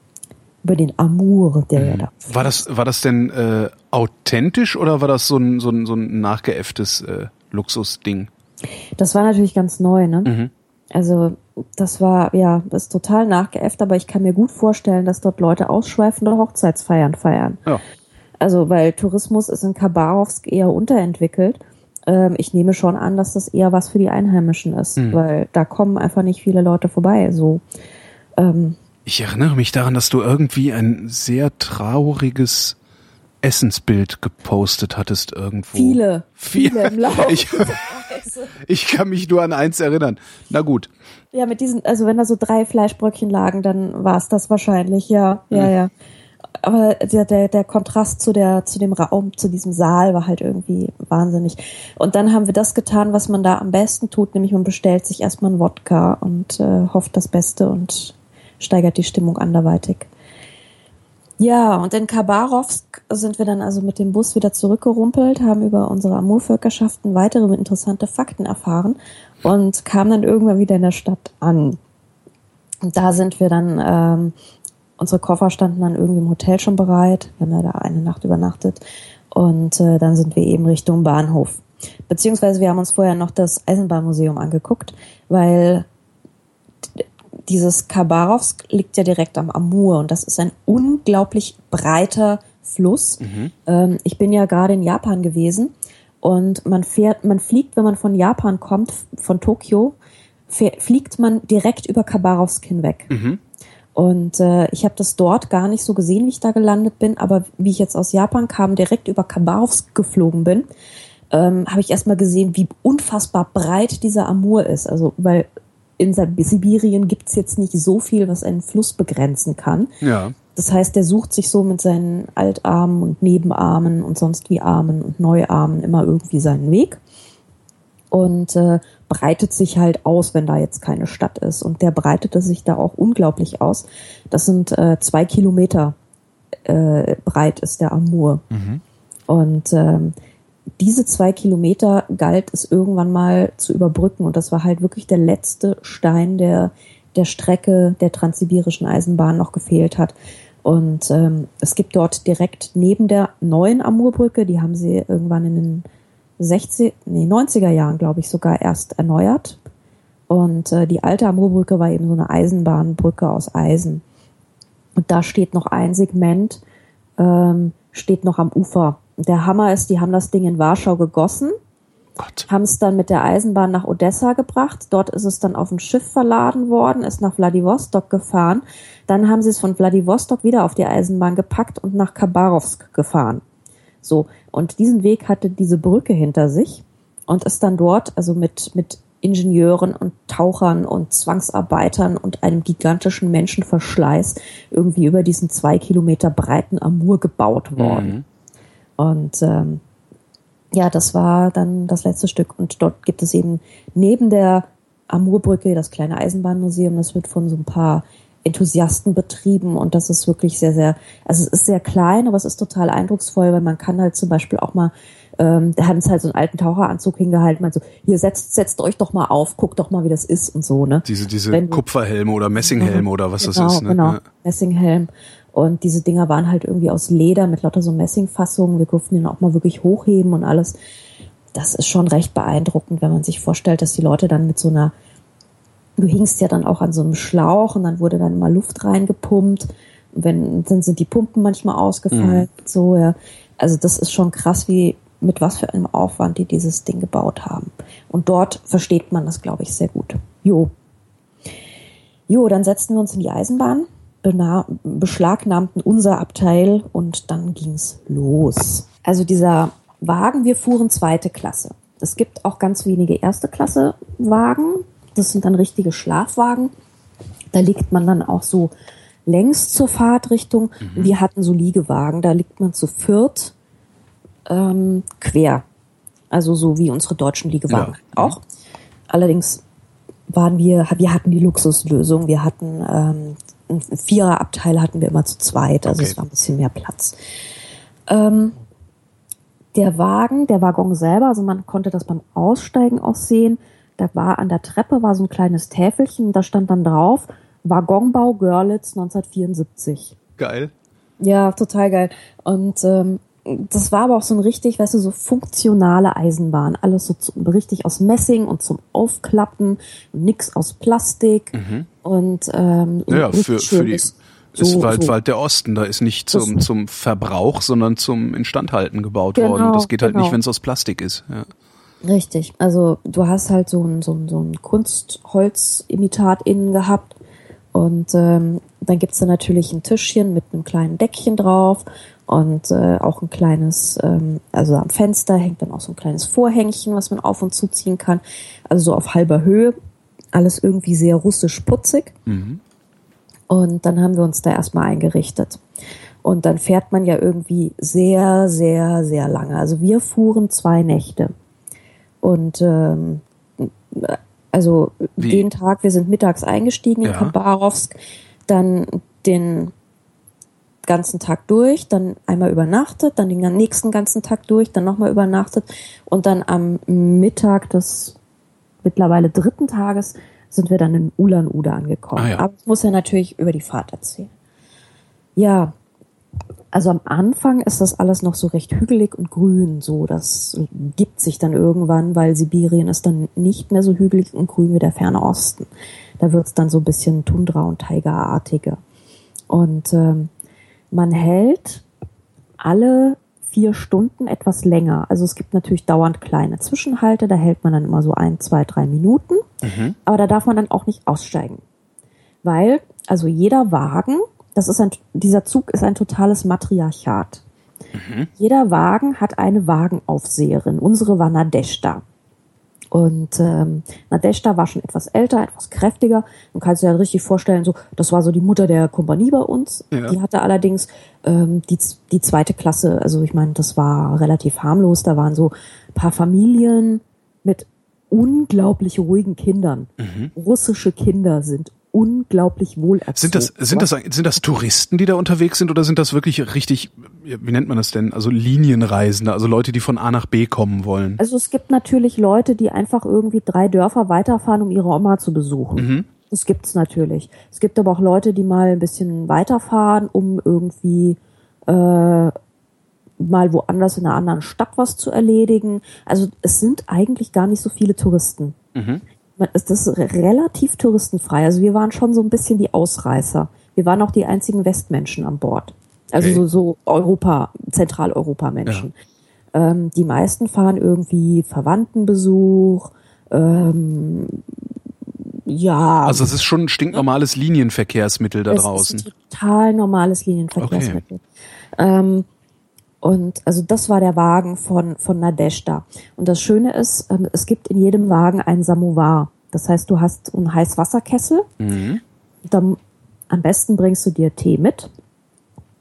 über den Amour, der mhm. ja da. War das, war das denn äh, authentisch oder war das so ein, so ein, so ein nachgeäfftes äh, Luxusding? Das war natürlich ganz neu, ne? Mhm. Also das war, ja, ist total nachgeäfft, aber ich kann mir gut vorstellen, dass dort Leute ausschweifende Hochzeitsfeiern feiern. Ja. Also, weil Tourismus ist in Kabarowsk eher unterentwickelt. Ähm, ich nehme schon an, dass das eher was für die Einheimischen ist, mhm. weil da kommen einfach nicht viele Leute vorbei. So, ähm, ich erinnere mich daran, dass du irgendwie ein sehr trauriges Essensbild gepostet hattest irgendwo. Viele. Viele im Laufe. Ich, ich kann mich nur an eins erinnern. Na gut. Ja, mit diesen, also wenn da so drei Fleischbröckchen lagen, dann war es das wahrscheinlich, ja. Ja, hm. ja. Aber der, der, der Kontrast zu der, zu dem Raum, zu diesem Saal war halt irgendwie wahnsinnig. Und dann haben wir das getan, was man da am besten tut, nämlich man bestellt sich erstmal einen Wodka und äh, hofft das Beste und steigert die Stimmung anderweitig. Ja, und in Khabarovsk sind wir dann also mit dem Bus wieder zurückgerumpelt, haben über unsere Amurvölkerschaften weitere interessante Fakten erfahren und kamen dann irgendwann wieder in der Stadt an. Und da sind wir dann, ähm, unsere Koffer standen dann irgendwie im Hotel schon bereit. Wir haben da eine Nacht übernachtet. Und äh, dann sind wir eben Richtung Bahnhof. Beziehungsweise wir haben uns vorher noch das Eisenbahnmuseum angeguckt, weil dieses Khabarovsk liegt ja direkt am Amur und das ist ein unglaublich breiter Fluss. Mhm. Ähm, ich bin ja gerade in Japan gewesen und man fährt, man fliegt, wenn man von Japan kommt, von Tokio, fliegt man direkt über Khabarovsk hinweg. Mhm. Und äh, ich habe das dort gar nicht so gesehen, wie ich da gelandet bin, aber wie ich jetzt aus Japan kam, direkt über Khabarovsk geflogen bin, ähm, habe ich erstmal gesehen, wie unfassbar breit dieser Amur ist. Also, weil in Sibirien gibt's jetzt nicht so viel, was einen Fluss begrenzen kann. Ja. Das heißt, der sucht sich so mit seinen Altarmen und Nebenarmen und sonst wie Armen und Neuarmen immer irgendwie seinen Weg und äh, breitet sich halt aus, wenn da jetzt keine Stadt ist. Und der breitete sich da auch unglaublich aus. Das sind äh, zwei Kilometer äh, breit ist der Amur. Mhm. Und ähm, diese zwei Kilometer galt es irgendwann mal zu überbrücken und das war halt wirklich der letzte Stein der, der Strecke der transsibirischen Eisenbahn noch gefehlt hat. Und ähm, es gibt dort direkt neben der neuen Amurbrücke, die haben sie irgendwann in den 60, nee, 90er Jahren, glaube ich, sogar erst erneuert. Und äh, die alte Amurbrücke war eben so eine Eisenbahnbrücke aus Eisen. Und da steht noch ein Segment, ähm, steht noch am Ufer der Hammer ist, die haben das Ding in Warschau gegossen, haben es dann mit der Eisenbahn nach Odessa gebracht. Dort ist es dann auf ein Schiff verladen worden, ist nach Vladivostok gefahren. Dann haben sie es von Vladivostok wieder auf die Eisenbahn gepackt und nach Khabarovsk gefahren. So. Und diesen Weg hatte diese Brücke hinter sich und ist dann dort, also mit, mit Ingenieuren und Tauchern und Zwangsarbeitern und einem gigantischen Menschenverschleiß irgendwie über diesen zwei Kilometer breiten Amur gebaut worden. Mhm. Und ähm, ja, das war dann das letzte Stück. Und dort gibt es eben neben der Amurbrücke das kleine Eisenbahnmuseum. Das wird von so ein paar Enthusiasten betrieben und das ist wirklich sehr, sehr, also es ist sehr klein, aber es ist total eindrucksvoll, weil man kann halt zum Beispiel auch mal, ähm, da haben es halt so einen alten Taucheranzug hingehalten, man so, hier setzt, setzt euch doch mal auf, guckt doch mal, wie das ist und so, ne? Diese, diese Wenn, Kupferhelme oder Messinghelme oder was genau, das ist, ne? Genau, Messinghelm. Und diese Dinger waren halt irgendwie aus Leder mit lauter so Messingfassungen. Wir durften ihn auch mal wirklich hochheben und alles. Das ist schon recht beeindruckend, wenn man sich vorstellt, dass die Leute dann mit so einer, du hingst ja dann auch an so einem Schlauch und dann wurde dann mal Luft reingepumpt. Wenn, dann sind die Pumpen manchmal ausgefallen. Mhm. So, ja. Also das ist schon krass, wie, mit was für einem Aufwand die dieses Ding gebaut haben. Und dort versteht man das, glaube ich, sehr gut. Jo. Jo, dann setzten wir uns in die Eisenbahn beschlagnahmten unser Abteil und dann ging's los. Also dieser Wagen, wir fuhren zweite Klasse. Es gibt auch ganz wenige erste Klasse Wagen. Das sind dann richtige Schlafwagen. Da liegt man dann auch so längs zur Fahrtrichtung. Mhm. Wir hatten so Liegewagen, da liegt man zu viert ähm, quer. Also so wie unsere deutschen Liegewagen ja. auch. Allerdings waren wir, wir hatten die Luxuslösung. Wir hatten ähm, ein Viererabteil hatten wir immer zu zweit, also okay. es war ein bisschen mehr Platz. Ähm, der Wagen, der Waggon selber, also man konnte das beim Aussteigen auch sehen, da war an der Treppe war so ein kleines Täfelchen, da stand dann drauf, Waggonbau Görlitz 1974. Geil. Ja, total geil. Und ähm, das war aber auch so ein richtig, weißt du, so funktionale Eisenbahn. Alles so zu, richtig aus Messing und zum Aufklappen, nix aus Plastik. Mhm. Und ähm, ja, für, für die so, ist Wald, so. Wald der Osten, da ist nicht zum, zum Verbrauch, sondern zum Instandhalten gebaut genau, worden. Das geht halt genau. nicht, wenn es aus Plastik ist. Ja. Richtig. Also du hast halt so ein, so ein, so ein Kunstholzimitat innen gehabt. Und ähm, dann gibt's da natürlich ein Tischchen mit einem kleinen Deckchen drauf und äh, auch ein kleines, ähm, also am Fenster hängt dann auch so ein kleines Vorhängchen, was man auf und zuziehen kann. Also so auf halber Höhe. Alles irgendwie sehr russisch putzig. Mhm. Und dann haben wir uns da erstmal eingerichtet. Und dann fährt man ja irgendwie sehr, sehr, sehr lange. Also wir fuhren zwei Nächte. Und ähm, also Wie? den Tag, wir sind mittags eingestiegen in ja. Khabarovsk, dann den ganzen Tag durch, dann einmal übernachtet, dann den nächsten ganzen Tag durch, dann nochmal übernachtet und dann am Mittag des mittlerweile dritten Tages sind wir dann in Ulan-Ude angekommen. Ah, ja. Aber ich muss ja natürlich über die Fahrt erzählen. Ja, also am Anfang ist das alles noch so recht hügelig und grün, so das gibt sich dann irgendwann, weil Sibirien ist dann nicht mehr so hügelig und grün wie der ferne Osten. Da wird's dann so ein bisschen Tundra- und Taiga-artiger. Und ähm, man hält alle vier Stunden etwas länger. Also es gibt natürlich dauernd kleine Zwischenhalte, da hält man dann immer so ein, zwei, drei Minuten. Mhm. Aber da darf man dann auch nicht aussteigen. Weil, also jeder Wagen, das ist ein, dieser Zug ist ein totales Matriarchat. Mhm. Jeder Wagen hat eine Wagenaufseherin. Unsere war Nadeshda. Und ähm, Nadeshda war schon etwas älter, etwas kräftiger. Man kann sich ja richtig vorstellen, so das war so die Mutter der Kompanie bei uns. Ja. Die hatte allerdings ähm, die, die zweite Klasse, also ich meine, das war relativ harmlos. Da waren so paar Familien mit unglaublich ruhigen Kindern. Mhm. Russische Kinder sind unglaublich wohl Sind das, sind das, sind das Touristen, die da unterwegs sind oder sind das wirklich richtig, wie nennt man das denn? Also Linienreisende, also Leute, die von A nach B kommen wollen? Also es gibt natürlich Leute, die einfach irgendwie drei Dörfer weiterfahren, um ihre Oma zu besuchen. Mhm. Das gibt's natürlich. Es gibt aber auch Leute, die mal ein bisschen weiterfahren, um irgendwie äh, mal woanders in einer anderen Stadt was zu erledigen. Also es sind eigentlich gar nicht so viele Touristen. Mhm man ist das relativ touristenfrei. Also wir waren schon so ein bisschen die Ausreißer. Wir waren auch die einzigen Westmenschen an Bord. Also okay. so, so Europa, Zentraleuropa-Menschen. Ja. Ähm, die meisten fahren irgendwie Verwandtenbesuch, ähm, ja. Also es ist schon ein stinknormales Linienverkehrsmittel da es draußen. Ist ein total normales Linienverkehrsmittel. Okay. Ähm, und also das war der Wagen von, von Nadeshda. Und das Schöne ist, ähm, es gibt in jedem Wagen einen Samovar. Das heißt, du hast einen Heißwasserkessel. Mhm. Dann, am besten bringst du dir Tee mit.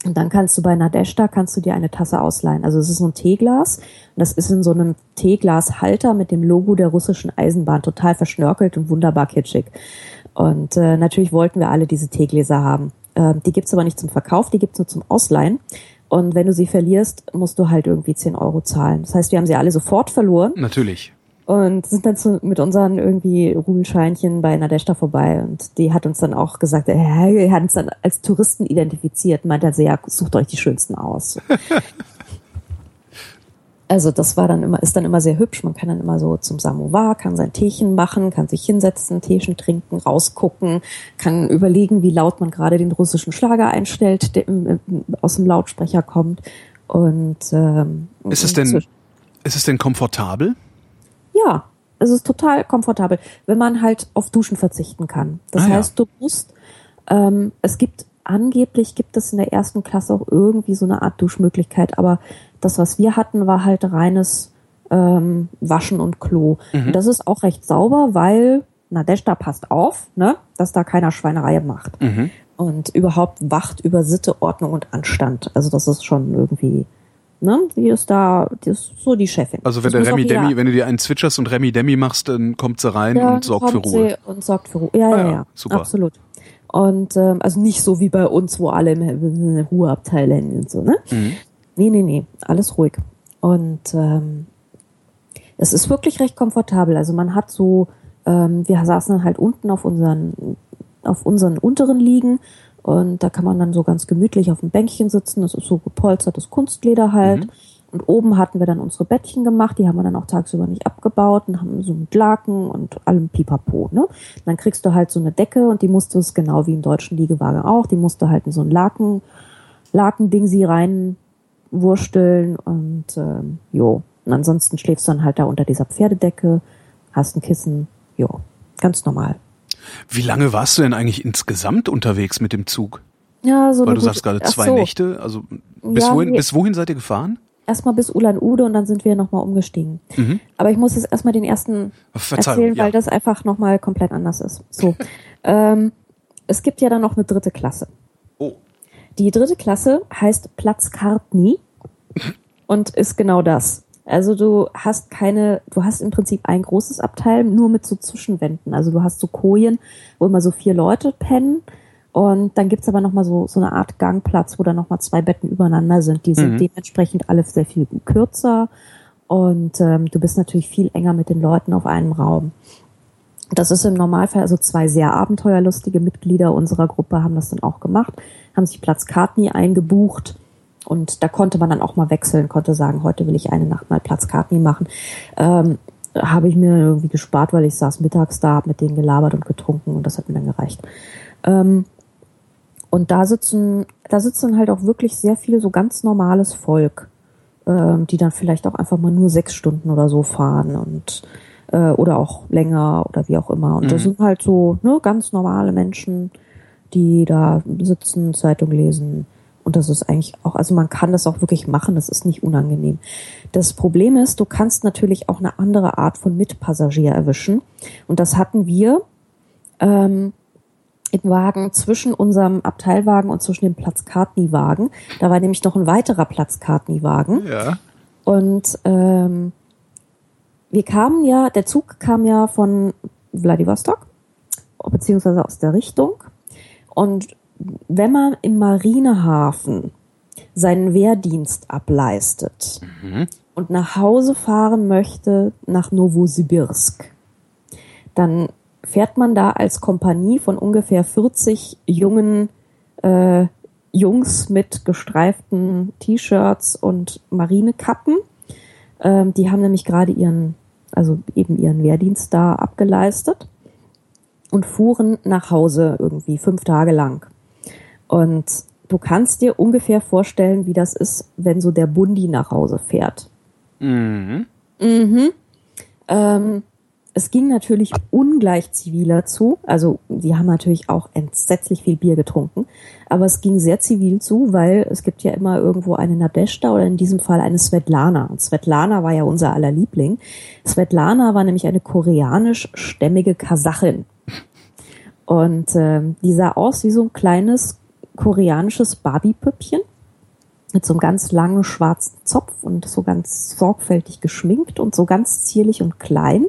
Und dann kannst du bei Nadeshda kannst du dir eine Tasse ausleihen. Also es ist so ein Teeglas. Und das ist in so einem Teeglashalter mit dem Logo der russischen Eisenbahn. Total verschnörkelt und wunderbar kitschig. Und äh, natürlich wollten wir alle diese Teegläser haben. Äh, die gibt's aber nicht zum Verkauf, die gibt's nur zum Ausleihen. Und wenn du sie verlierst, musst du halt irgendwie 10 Euro zahlen. Das heißt, wir haben sie alle sofort verloren. Natürlich. Und sind dann zu, mit unseren irgendwie Rubelscheinchen bei Nadeshda vorbei und die hat uns dann auch gesagt, äh, er hat uns dann als Touristen identifiziert, meint also, ja, sucht euch die schönsten aus. also das war dann immer, ist dann immer sehr hübsch. Man kann dann immer so zum Samovar, kann sein Teechen machen, kann sich hinsetzen, Teechen trinken, rausgucken, kann überlegen, wie laut man gerade den russischen Schlager einstellt, der im, im, aus dem Lautsprecher kommt. Und ähm, ist es denn, ist es denn komfortabel? Ja, es ist total komfortabel, wenn man halt auf Duschen verzichten kann. Das ah, heißt, ja. du musst, ähm, es gibt angeblich gibt es in der ersten Klasse auch irgendwie so eine Art Duschmöglichkeit, aber das, was wir hatten, war halt reines ähm, Waschen und Klo. Mhm. Und das ist auch recht sauber, weil Nadeshda passt auf, ne, dass da keiner Schweinerei macht. Mhm. Und überhaupt wacht über Sitte, Ordnung und Anstand. Also das ist schon irgendwie Ne? Die ist da, die ist so die Chefin. Also wenn das der Remi Demi, wenn du dir einen zwitscherst und Remi Demi machst, dann kommt sie rein ja, und sorgt für Ruhe. und sorgt für Ruhe. Ja, ja, ah ja, ja. Super. Absolut. Und ähm, also nicht so wie bei uns, wo alle im Ruheabteil hängen und so, ne? Mhm. Nee, nee, nee. Alles ruhig. Und ähm, es ist wirklich recht komfortabel. Also man hat so, ähm, wir saßen dann halt unten auf unseren, auf unseren unteren Liegen und da kann man dann so ganz gemütlich auf dem Bänkchen sitzen. Das ist so gepolstertes Kunstleder halt. Mhm. Und oben hatten wir dann unsere Bettchen gemacht, die haben wir dann auch tagsüber nicht abgebaut und haben so mit Laken und allem Pipapo, ne? Und dann kriegst du halt so eine Decke und die musst du es genau wie im deutschen Liegewagen auch, die musst du halt in so ein Laken, Lakending sie reinwursteln und ähm, jo. Und ansonsten schläfst du dann halt da unter dieser Pferdedecke, hast ein Kissen, jo, ganz normal. Wie lange warst du denn eigentlich insgesamt unterwegs mit dem Zug? Ja, so Weil du sagst gerade zwei so. Nächte. Also bis, ja, wohin, bis wohin seid ihr gefahren? Erstmal bis Ulan-Ude und dann sind wir nochmal umgestiegen. Mhm. Aber ich muss jetzt erstmal den ersten erzählen, ja. weil das einfach nochmal komplett anders ist. So. ähm, es gibt ja dann noch eine dritte Klasse. Oh. Die dritte Klasse heißt Platz Kartni und ist genau das. Also du hast keine, du hast im Prinzip ein großes Abteil nur mit so Zwischenwänden. Also du hast so Kojen, wo immer so vier Leute pennen. Und dann gibt's aber nochmal so, so eine Art Gangplatz, wo dann nochmal zwei Betten übereinander sind. Die sind mhm. dementsprechend alle sehr viel kürzer. Und ähm, du bist natürlich viel enger mit den Leuten auf einem Raum. Das ist im Normalfall, also zwei sehr abenteuerlustige Mitglieder unserer Gruppe haben das dann auch gemacht, haben sich Platz Kartni eingebucht und da konnte man dann auch mal wechseln, konnte sagen, heute will ich eine Nacht mal Platzkarten machen. Ähm, habe ich mir irgendwie gespart, weil ich saß mittags da, hab mit denen gelabert und getrunken und das hat mir dann gereicht. Ähm, und da sitzen, da sitzen halt auch wirklich sehr viel so ganz normales Volk, ähm, die dann vielleicht auch einfach mal nur sechs Stunden oder so fahren und äh, oder auch länger oder wie auch immer. Und mhm. das sind halt so ne, ganz normale Menschen, die da sitzen, Zeitung lesen, und das ist eigentlich auch, also man kann das auch wirklich machen, das ist nicht unangenehm. Das Problem ist, du kannst natürlich auch eine andere Art von Mitpassagier erwischen. Und das hatten wir ähm, im Wagen zwischen unserem Abteilwagen und zwischen dem Platzkartni-Wagen. Da war nämlich noch ein weiterer Platzkartni-Wagen. Ja. Und ähm, wir kamen ja, der Zug kam ja von Vladivostok, beziehungsweise aus der Richtung. Und wenn man im Marinehafen seinen Wehrdienst ableistet mhm. und nach Hause fahren möchte nach Novosibirsk, dann fährt man da als Kompanie von ungefähr 40 jungen äh, Jungs mit gestreiften T-Shirts und Marinekappen. Ähm, die haben nämlich gerade ihren, also eben ihren Wehrdienst da abgeleistet und fuhren nach Hause irgendwie fünf Tage lang. Und du kannst dir ungefähr vorstellen, wie das ist, wenn so der Bundi nach Hause fährt. Mhm. Mhm. Ähm, es ging natürlich ungleich ziviler zu. Also die haben natürlich auch entsetzlich viel Bier getrunken, aber es ging sehr zivil zu, weil es gibt ja immer irgendwo eine Nadeshda oder in diesem Fall eine Svetlana. Und Svetlana war ja unser aller Liebling. Svetlana war nämlich eine koreanisch-stämmige Kasachin. Und ähm, die sah aus wie so ein kleines koreanisches Barbie-Püppchen mit so einem ganz langen schwarzen Zopf und so ganz sorgfältig geschminkt und so ganz zierlich und klein.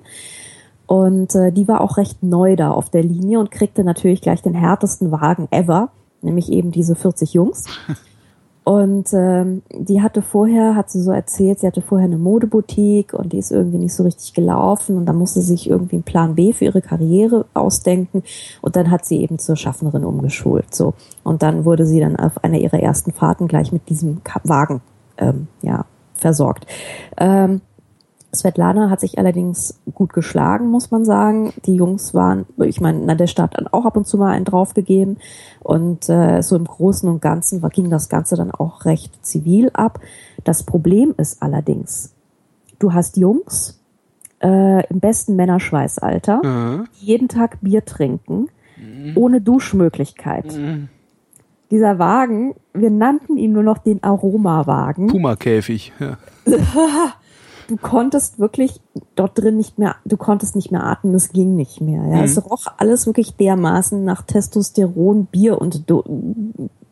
Und äh, die war auch recht neu da auf der Linie und kriegte natürlich gleich den härtesten Wagen ever, nämlich eben diese 40 Jungs. Und ähm, die hatte vorher, hat sie so erzählt, sie hatte vorher eine Modeboutique und die ist irgendwie nicht so richtig gelaufen und dann musste sie sich irgendwie einen Plan B für ihre Karriere ausdenken und dann hat sie eben zur Schaffnerin umgeschult. So und dann wurde sie dann auf einer ihrer ersten Fahrten gleich mit diesem Wagen ähm, ja versorgt. Ähm, Svetlana hat sich allerdings gut geschlagen, muss man sagen. Die Jungs waren, ich meine, na, der Staat hat auch ab und zu mal einen draufgegeben. Und äh, so im Großen und Ganzen war, ging das Ganze dann auch recht zivil ab. Das Problem ist allerdings, du hast Jungs äh, im besten Männerschweißalter, mhm. die jeden Tag Bier trinken, mhm. ohne Duschmöglichkeit. Mhm. Dieser Wagen, wir nannten ihn nur noch den Aromawagen. Puma-Käfig, ja. du konntest wirklich dort drin nicht mehr, du konntest nicht mehr atmen, es ging nicht mehr. Ja. Mhm. Es roch alles wirklich dermaßen nach Testosteron, Bier und du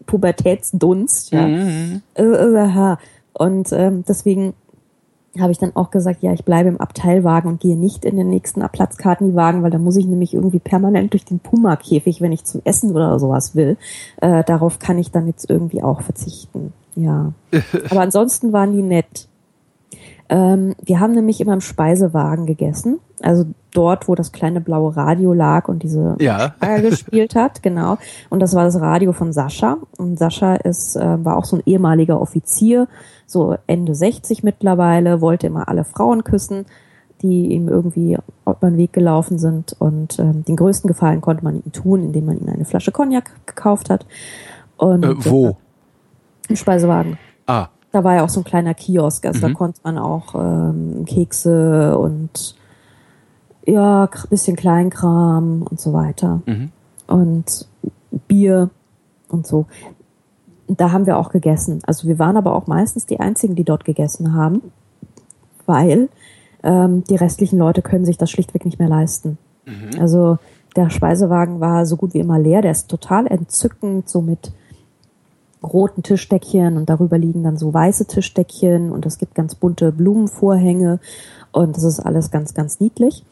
Pubertätsdunst. Ja. Mhm. Äh, äh, und ähm, deswegen habe ich dann auch gesagt, ja, ich bleibe im Abteilwagen und gehe nicht in den nächsten Platzkartenwagen, weil da muss ich nämlich irgendwie permanent durch den Puma-Käfig, wenn ich zum Essen oder sowas will. Äh, darauf kann ich dann jetzt irgendwie auch verzichten. Ja. Aber ansonsten waren die nett. Ähm, wir haben nämlich immer im Speisewagen gegessen. Also dort, wo das kleine blaue Radio lag und diese ja. gespielt hat, genau. Und das war das Radio von Sascha. Und Sascha ist, äh, war auch so ein ehemaliger Offizier, so Ende 60 mittlerweile, wollte immer alle Frauen küssen, die ihm irgendwie auf den Weg gelaufen sind. Und ähm, den größten Gefallen konnte man ihm tun, indem man ihm eine Flasche Cognac gekauft hat. Und, äh, wo? Äh, Im Speisewagen. Ah. Da war ja auch so ein kleiner Kiosk, also mhm. da konnte man auch ähm, Kekse und ja, bisschen Kleinkram und so weiter. Mhm. Und Bier und so. Da haben wir auch gegessen. Also wir waren aber auch meistens die einzigen, die dort gegessen haben, weil ähm, die restlichen Leute können sich das schlichtweg nicht mehr leisten. Mhm. Also der Speisewagen war so gut wie immer leer, der ist total entzückend, so mit roten Tischdeckchen und darüber liegen dann so weiße Tischdeckchen und es gibt ganz bunte Blumenvorhänge und das ist alles ganz, ganz niedlich.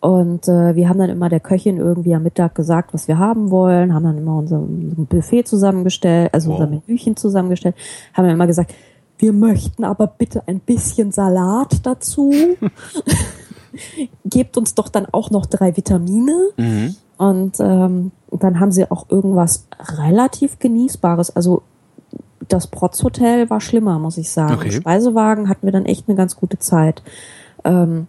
Und äh, wir haben dann immer der Köchin irgendwie am Mittag gesagt, was wir haben wollen, haben dann immer unser Buffet zusammengestellt, also wow. unser Menüchen zusammengestellt, haben dann immer gesagt, wir möchten aber bitte ein bisschen Salat dazu. Gebt uns doch dann auch noch drei Vitamine. Mhm. Und ähm, dann haben sie auch irgendwas relativ Genießbares. Also das Protzhotel war schlimmer, muss ich sagen. Okay. Im Speisewagen hatten wir dann echt eine ganz gute Zeit. Ähm,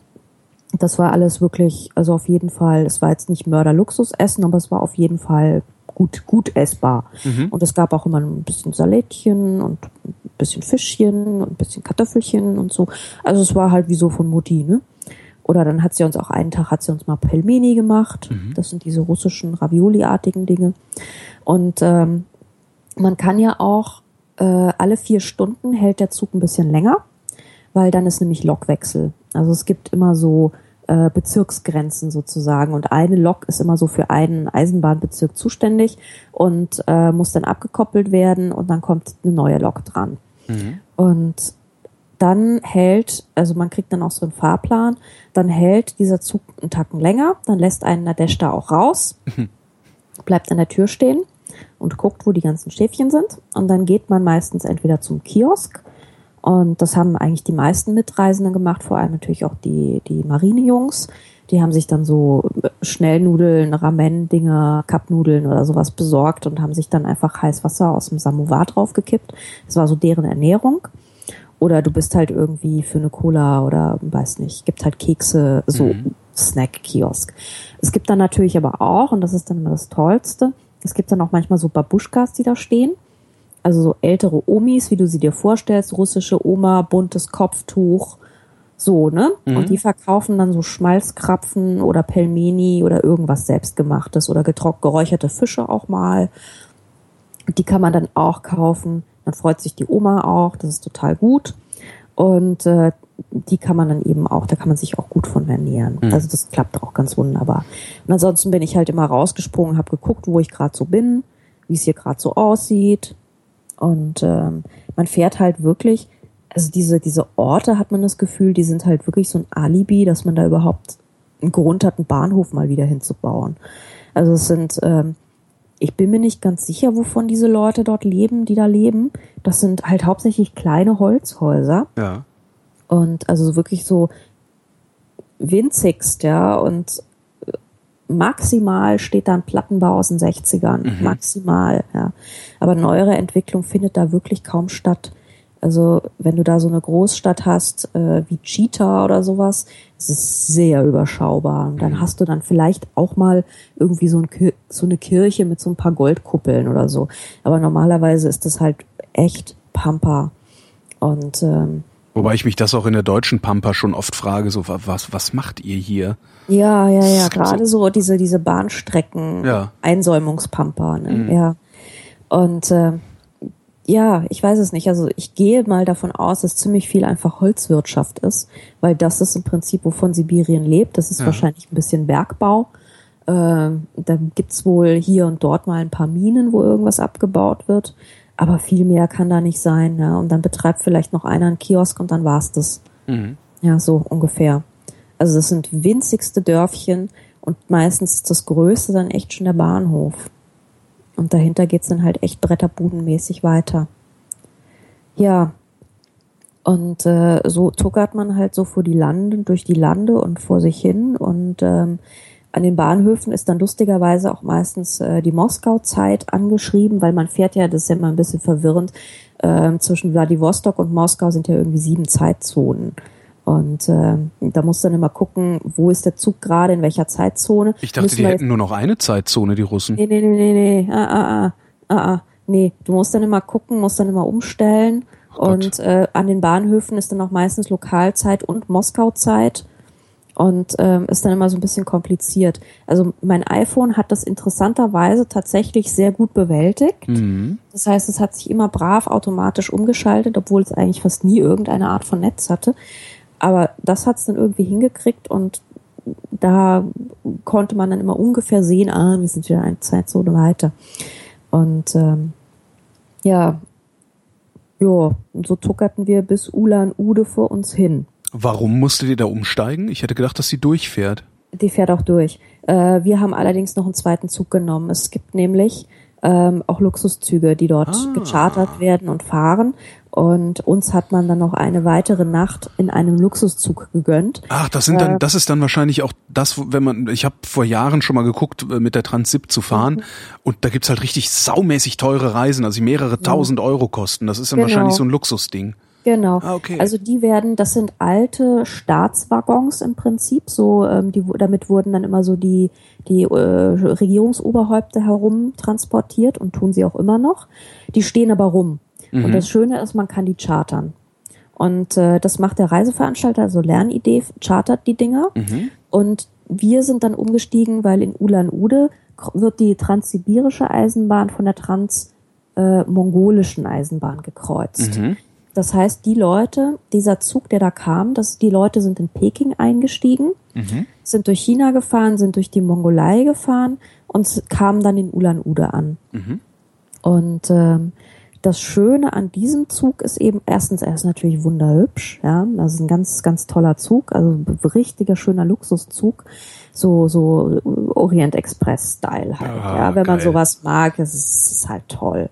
das war alles wirklich, also auf jeden Fall, es war jetzt nicht Mörder-Luxus-Essen, aber es war auf jeden Fall gut, gut essbar. Mhm. Und es gab auch immer ein bisschen Salätchen und ein bisschen Fischchen und ein bisschen Kartoffelchen und so. Also es war halt wie so von Mutti, ne? Oder dann hat sie uns auch einen Tag hat sie uns mal Pelmeni gemacht. Mhm. Das sind diese russischen Ravioli-artigen Dinge. Und ähm, man kann ja auch äh, alle vier Stunden hält der Zug ein bisschen länger, weil dann ist nämlich Lokwechsel. Also es gibt immer so äh, Bezirksgrenzen sozusagen und eine Lok ist immer so für einen Eisenbahnbezirk zuständig und äh, muss dann abgekoppelt werden und dann kommt eine neue Lok dran. Mhm. Und dann hält, also man kriegt dann auch so einen Fahrplan, dann hält dieser Zug einen Tacken länger, dann lässt einen Nadesh da auch raus, bleibt an der Tür stehen und guckt, wo die ganzen Schäfchen sind. Und dann geht man meistens entweder zum Kiosk. Und das haben eigentlich die meisten Mitreisenden gemacht, vor allem natürlich auch die, die Marinejungs. Die haben sich dann so Schnellnudeln, Ramen-Dinger, Cupnudeln oder sowas besorgt und haben sich dann einfach Heißwasser aus dem Samovar draufgekippt. Das war so deren Ernährung. Oder du bist halt irgendwie für eine Cola oder weiß nicht, gibt halt Kekse, so mhm. Snack-Kiosk. Es gibt dann natürlich aber auch, und das ist dann immer das Tollste, es gibt dann auch manchmal so Babuschkas, die da stehen. Also so ältere Omis, wie du sie dir vorstellst, russische Oma, buntes Kopftuch, so, ne? Mhm. Und die verkaufen dann so Schmalzkrapfen oder Pelmeni oder irgendwas selbstgemachtes oder geräucherte Fische auch mal. Die kann man dann auch kaufen. Dann freut sich die Oma auch, das ist total gut. Und äh, die kann man dann eben auch, da kann man sich auch gut von ernähren. Mhm. Also das klappt auch ganz wunderbar. Und ansonsten bin ich halt immer rausgesprungen, habe geguckt, wo ich gerade so bin, wie es hier gerade so aussieht. Und ähm, man fährt halt wirklich, also diese, diese Orte hat man das Gefühl, die sind halt wirklich so ein Alibi, dass man da überhaupt einen Grund hat, einen Bahnhof mal wieder hinzubauen. Also es sind ähm, ich bin mir nicht ganz sicher, wovon diese Leute dort leben, die da leben. Das sind halt hauptsächlich kleine Holzhäuser. Ja. Und also wirklich so winzigst, ja. Und maximal steht da ein Plattenbau aus den 60ern. Maximal, ja. Aber neuere Entwicklung findet da wirklich kaum statt. Also wenn du da so eine Großstadt hast, äh, wie Cheetah oder sowas, es ist sehr überschaubar. Und dann hast du dann vielleicht auch mal irgendwie so, ein, so eine Kirche mit so ein paar Goldkuppeln oder so. Aber normalerweise ist das halt echt Pampa. Und ähm, Wobei ich mich das auch in der deutschen Pampa schon oft frage, so wa- was, was macht ihr hier? ja, ja, ja, Es gibt gerade so diese, diese Bahnstrecken, Ja. Einsäumungspampa, ne? ja. Und ähm, ja, ich weiß es nicht. Also ich gehe mal davon aus, dass ziemlich viel einfach Holzwirtschaft ist, weil das ist im Prinzip, wovon Sibirien lebt. Das ist Ja. wahrscheinlich ein bisschen Bergbau. Ähm, dann gibt's wohl hier und dort mal ein paar Minen, wo irgendwas abgebaut wird. Aber viel mehr kann da nicht sein. Ne? Und dann betreibt vielleicht noch einer einen Kiosk und dann war's das. Ja, so ungefähr. Also das sind winzigste Dörfchen und meistens ist das Größte dann echt schon der Bahnhof. Und dahinter geht's dann halt echt bretterbudenmäßig weiter. Ja. Und äh, so tuckert man halt so vor die Lande, durch die Lande und vor sich hin. Und ähm, an den Bahnhöfen ist dann lustigerweise auch meistens äh, die Moskau-Zeit angeschrieben, weil man fährt ja, das ist ja immer ein bisschen verwirrend, ähm, zwischen Wladiwostok und Moskau sind ja irgendwie sieben Zeitzonen. Und ähm, da muss dann immer gucken, wo ist der Zug gerade, in welcher Zeitzone. Ich dachte, Müssen die hätten nur noch eine Zeitzone, die Russen. Nee, nee, nee, nee, nee. Ah, ah, ah, ah, ah. Nee, du musst dann immer gucken, musst dann immer umstellen. Gott. und äh, an den Bahnhöfen ist dann auch meistens Lokalzeit und Moskauzeit. Und ähm, ist dann immer so ein bisschen kompliziert. Also mein iPhone hat das interessanterweise tatsächlich sehr gut bewältigt. Mhm. Das heißt, es hat sich immer brav automatisch umgeschaltet, obwohl es eigentlich fast nie irgendeine Art von Netz hatte. Aber das hat es dann irgendwie hingekriegt und da konnte man dann immer ungefähr sehen, ah, wir sind wieder eine Zeitzone weiter. Und ähm, ja, ja, und so tuckerten wir bis Ulan Ude vor uns hin. Warum musstet ihr da umsteigen? Ich hätte gedacht, dass sie durchfährt. Die fährt auch durch. Äh, wir haben allerdings noch einen zweiten Zug genommen. Es gibt nämlich ähm, auch Luxuszüge, die dort Ah. gechartert werden und fahren. Und uns hat man dann noch eine weitere Nacht in einem Luxuszug gegönnt. Ach, das sind Äh, dann, das ist dann wahrscheinlich auch das, wenn man, ich habe vor Jahren schon mal geguckt, äh, mit der Transip zu Mhm. fahren und da gibt's halt richtig saumäßig teure Reisen, also die mehrere tausend Euro kosten. Das ist dann Genau. wahrscheinlich so ein Luxusding. Genau. Ah, okay. Also die werden, das sind alte Staatswaggons im Prinzip. So, ähm, die, damit wurden dann immer so die die äh, Regierungsoberhäupter herum transportiert und tun sie auch immer noch. Die stehen aber rum. Und das Schöne ist, man kann die chartern. Und äh, das macht der Reiseveranstalter, also Lernidee, chartert die Dinger. Und wir sind dann umgestiegen, weil in Ulan-Ude wird die transsibirische Eisenbahn von der trans-mongolischen Eisenbahn gekreuzt. Das heißt, die Leute, dieser Zug, der da kam, das, die Leute sind in Peking eingestiegen, sind durch China gefahren, sind durch die Mongolei gefahren und kamen dann in Ulan-Ude an. Und ähm, das Schöne an diesem Zug ist eben erstens, er ist natürlich wunderhübsch, ja, das ist ein ganz, ganz toller Zug, also ein richtiger schöner Luxuszug, so so Orient Express Style halt, Ah, ja, wenn man geil. sowas mag, es ist, ist halt toll.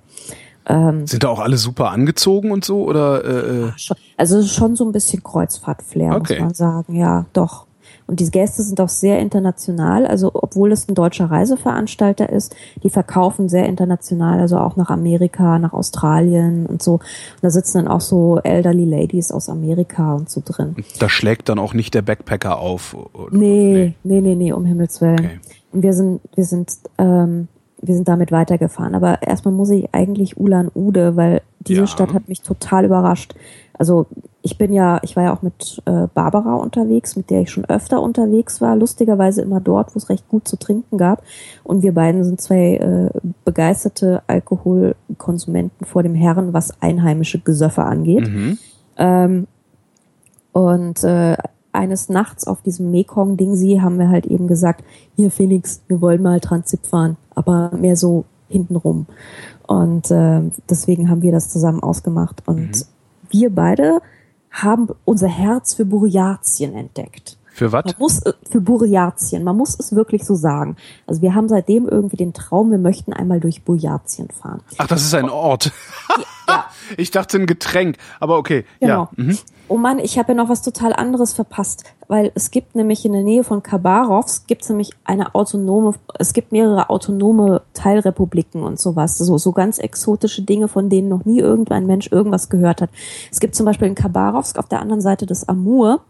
Ähm, Sind da auch alle super angezogen und so oder? Äh, äh, Also schon so ein bisschen Kreuzfahrt-Flair, Okay. muss man sagen. Ja, doch. Und die Gäste sind auch sehr international. Also obwohl es ein deutscher Reiseveranstalter ist, die verkaufen sehr international, also auch nach Amerika, nach Australien und so. Und da sitzen dann auch so elderly Ladies aus Amerika und so drin. da schlägt dann auch nicht der Backpacker auf. oder? Nee, nee, nee, nee, um Himmels Willen. Okay. Und wir sind, wir sind, ähm, wir sind damit weitergefahren. Aber erstmal muss ich eigentlich Ulan Ude, weil diese Ja. Stadt hat mich total überrascht. Also ich bin ja, ich war ja auch mit äh, Barbara unterwegs, mit der ich schon öfter unterwegs war. Lustigerweise immer dort, wo es recht gut zu trinken gab. Und wir beiden sind zwei äh, begeisterte Alkoholkonsumenten vor dem Herren, was einheimische Gesöffe angeht. Mhm. Ähm, und äh, eines Nachts auf diesem Mekong-Ding haben wir halt eben gesagt, hier Phoenix, wir wollen mal Transit fahren, aber mehr so hintenrum. Und äh, deswegen haben wir das zusammen ausgemacht. Und wir beide haben unser Herz für Burjatien entdeckt. Für was? Man muss, äh, für Buryatien. Man muss es wirklich so sagen. Also wir haben seitdem irgendwie den Traum, wir möchten einmal durch Buryatien fahren. Ach, das ist ein Ort. Ja, Ich dachte ein Getränk, aber okay. genau. Ja. Mhm. Oh Mann, ich habe ja noch was total anderes verpasst, weil es gibt nämlich in der Nähe von Khabarovsk gibt es nämlich eine autonome, es gibt mehrere autonome Teilrepubliken und sowas, so, so ganz exotische Dinge, von denen noch nie irgendein Mensch irgendwas gehört hat. Es gibt zum Beispiel in Khabarovsk auf der anderen Seite des Amur,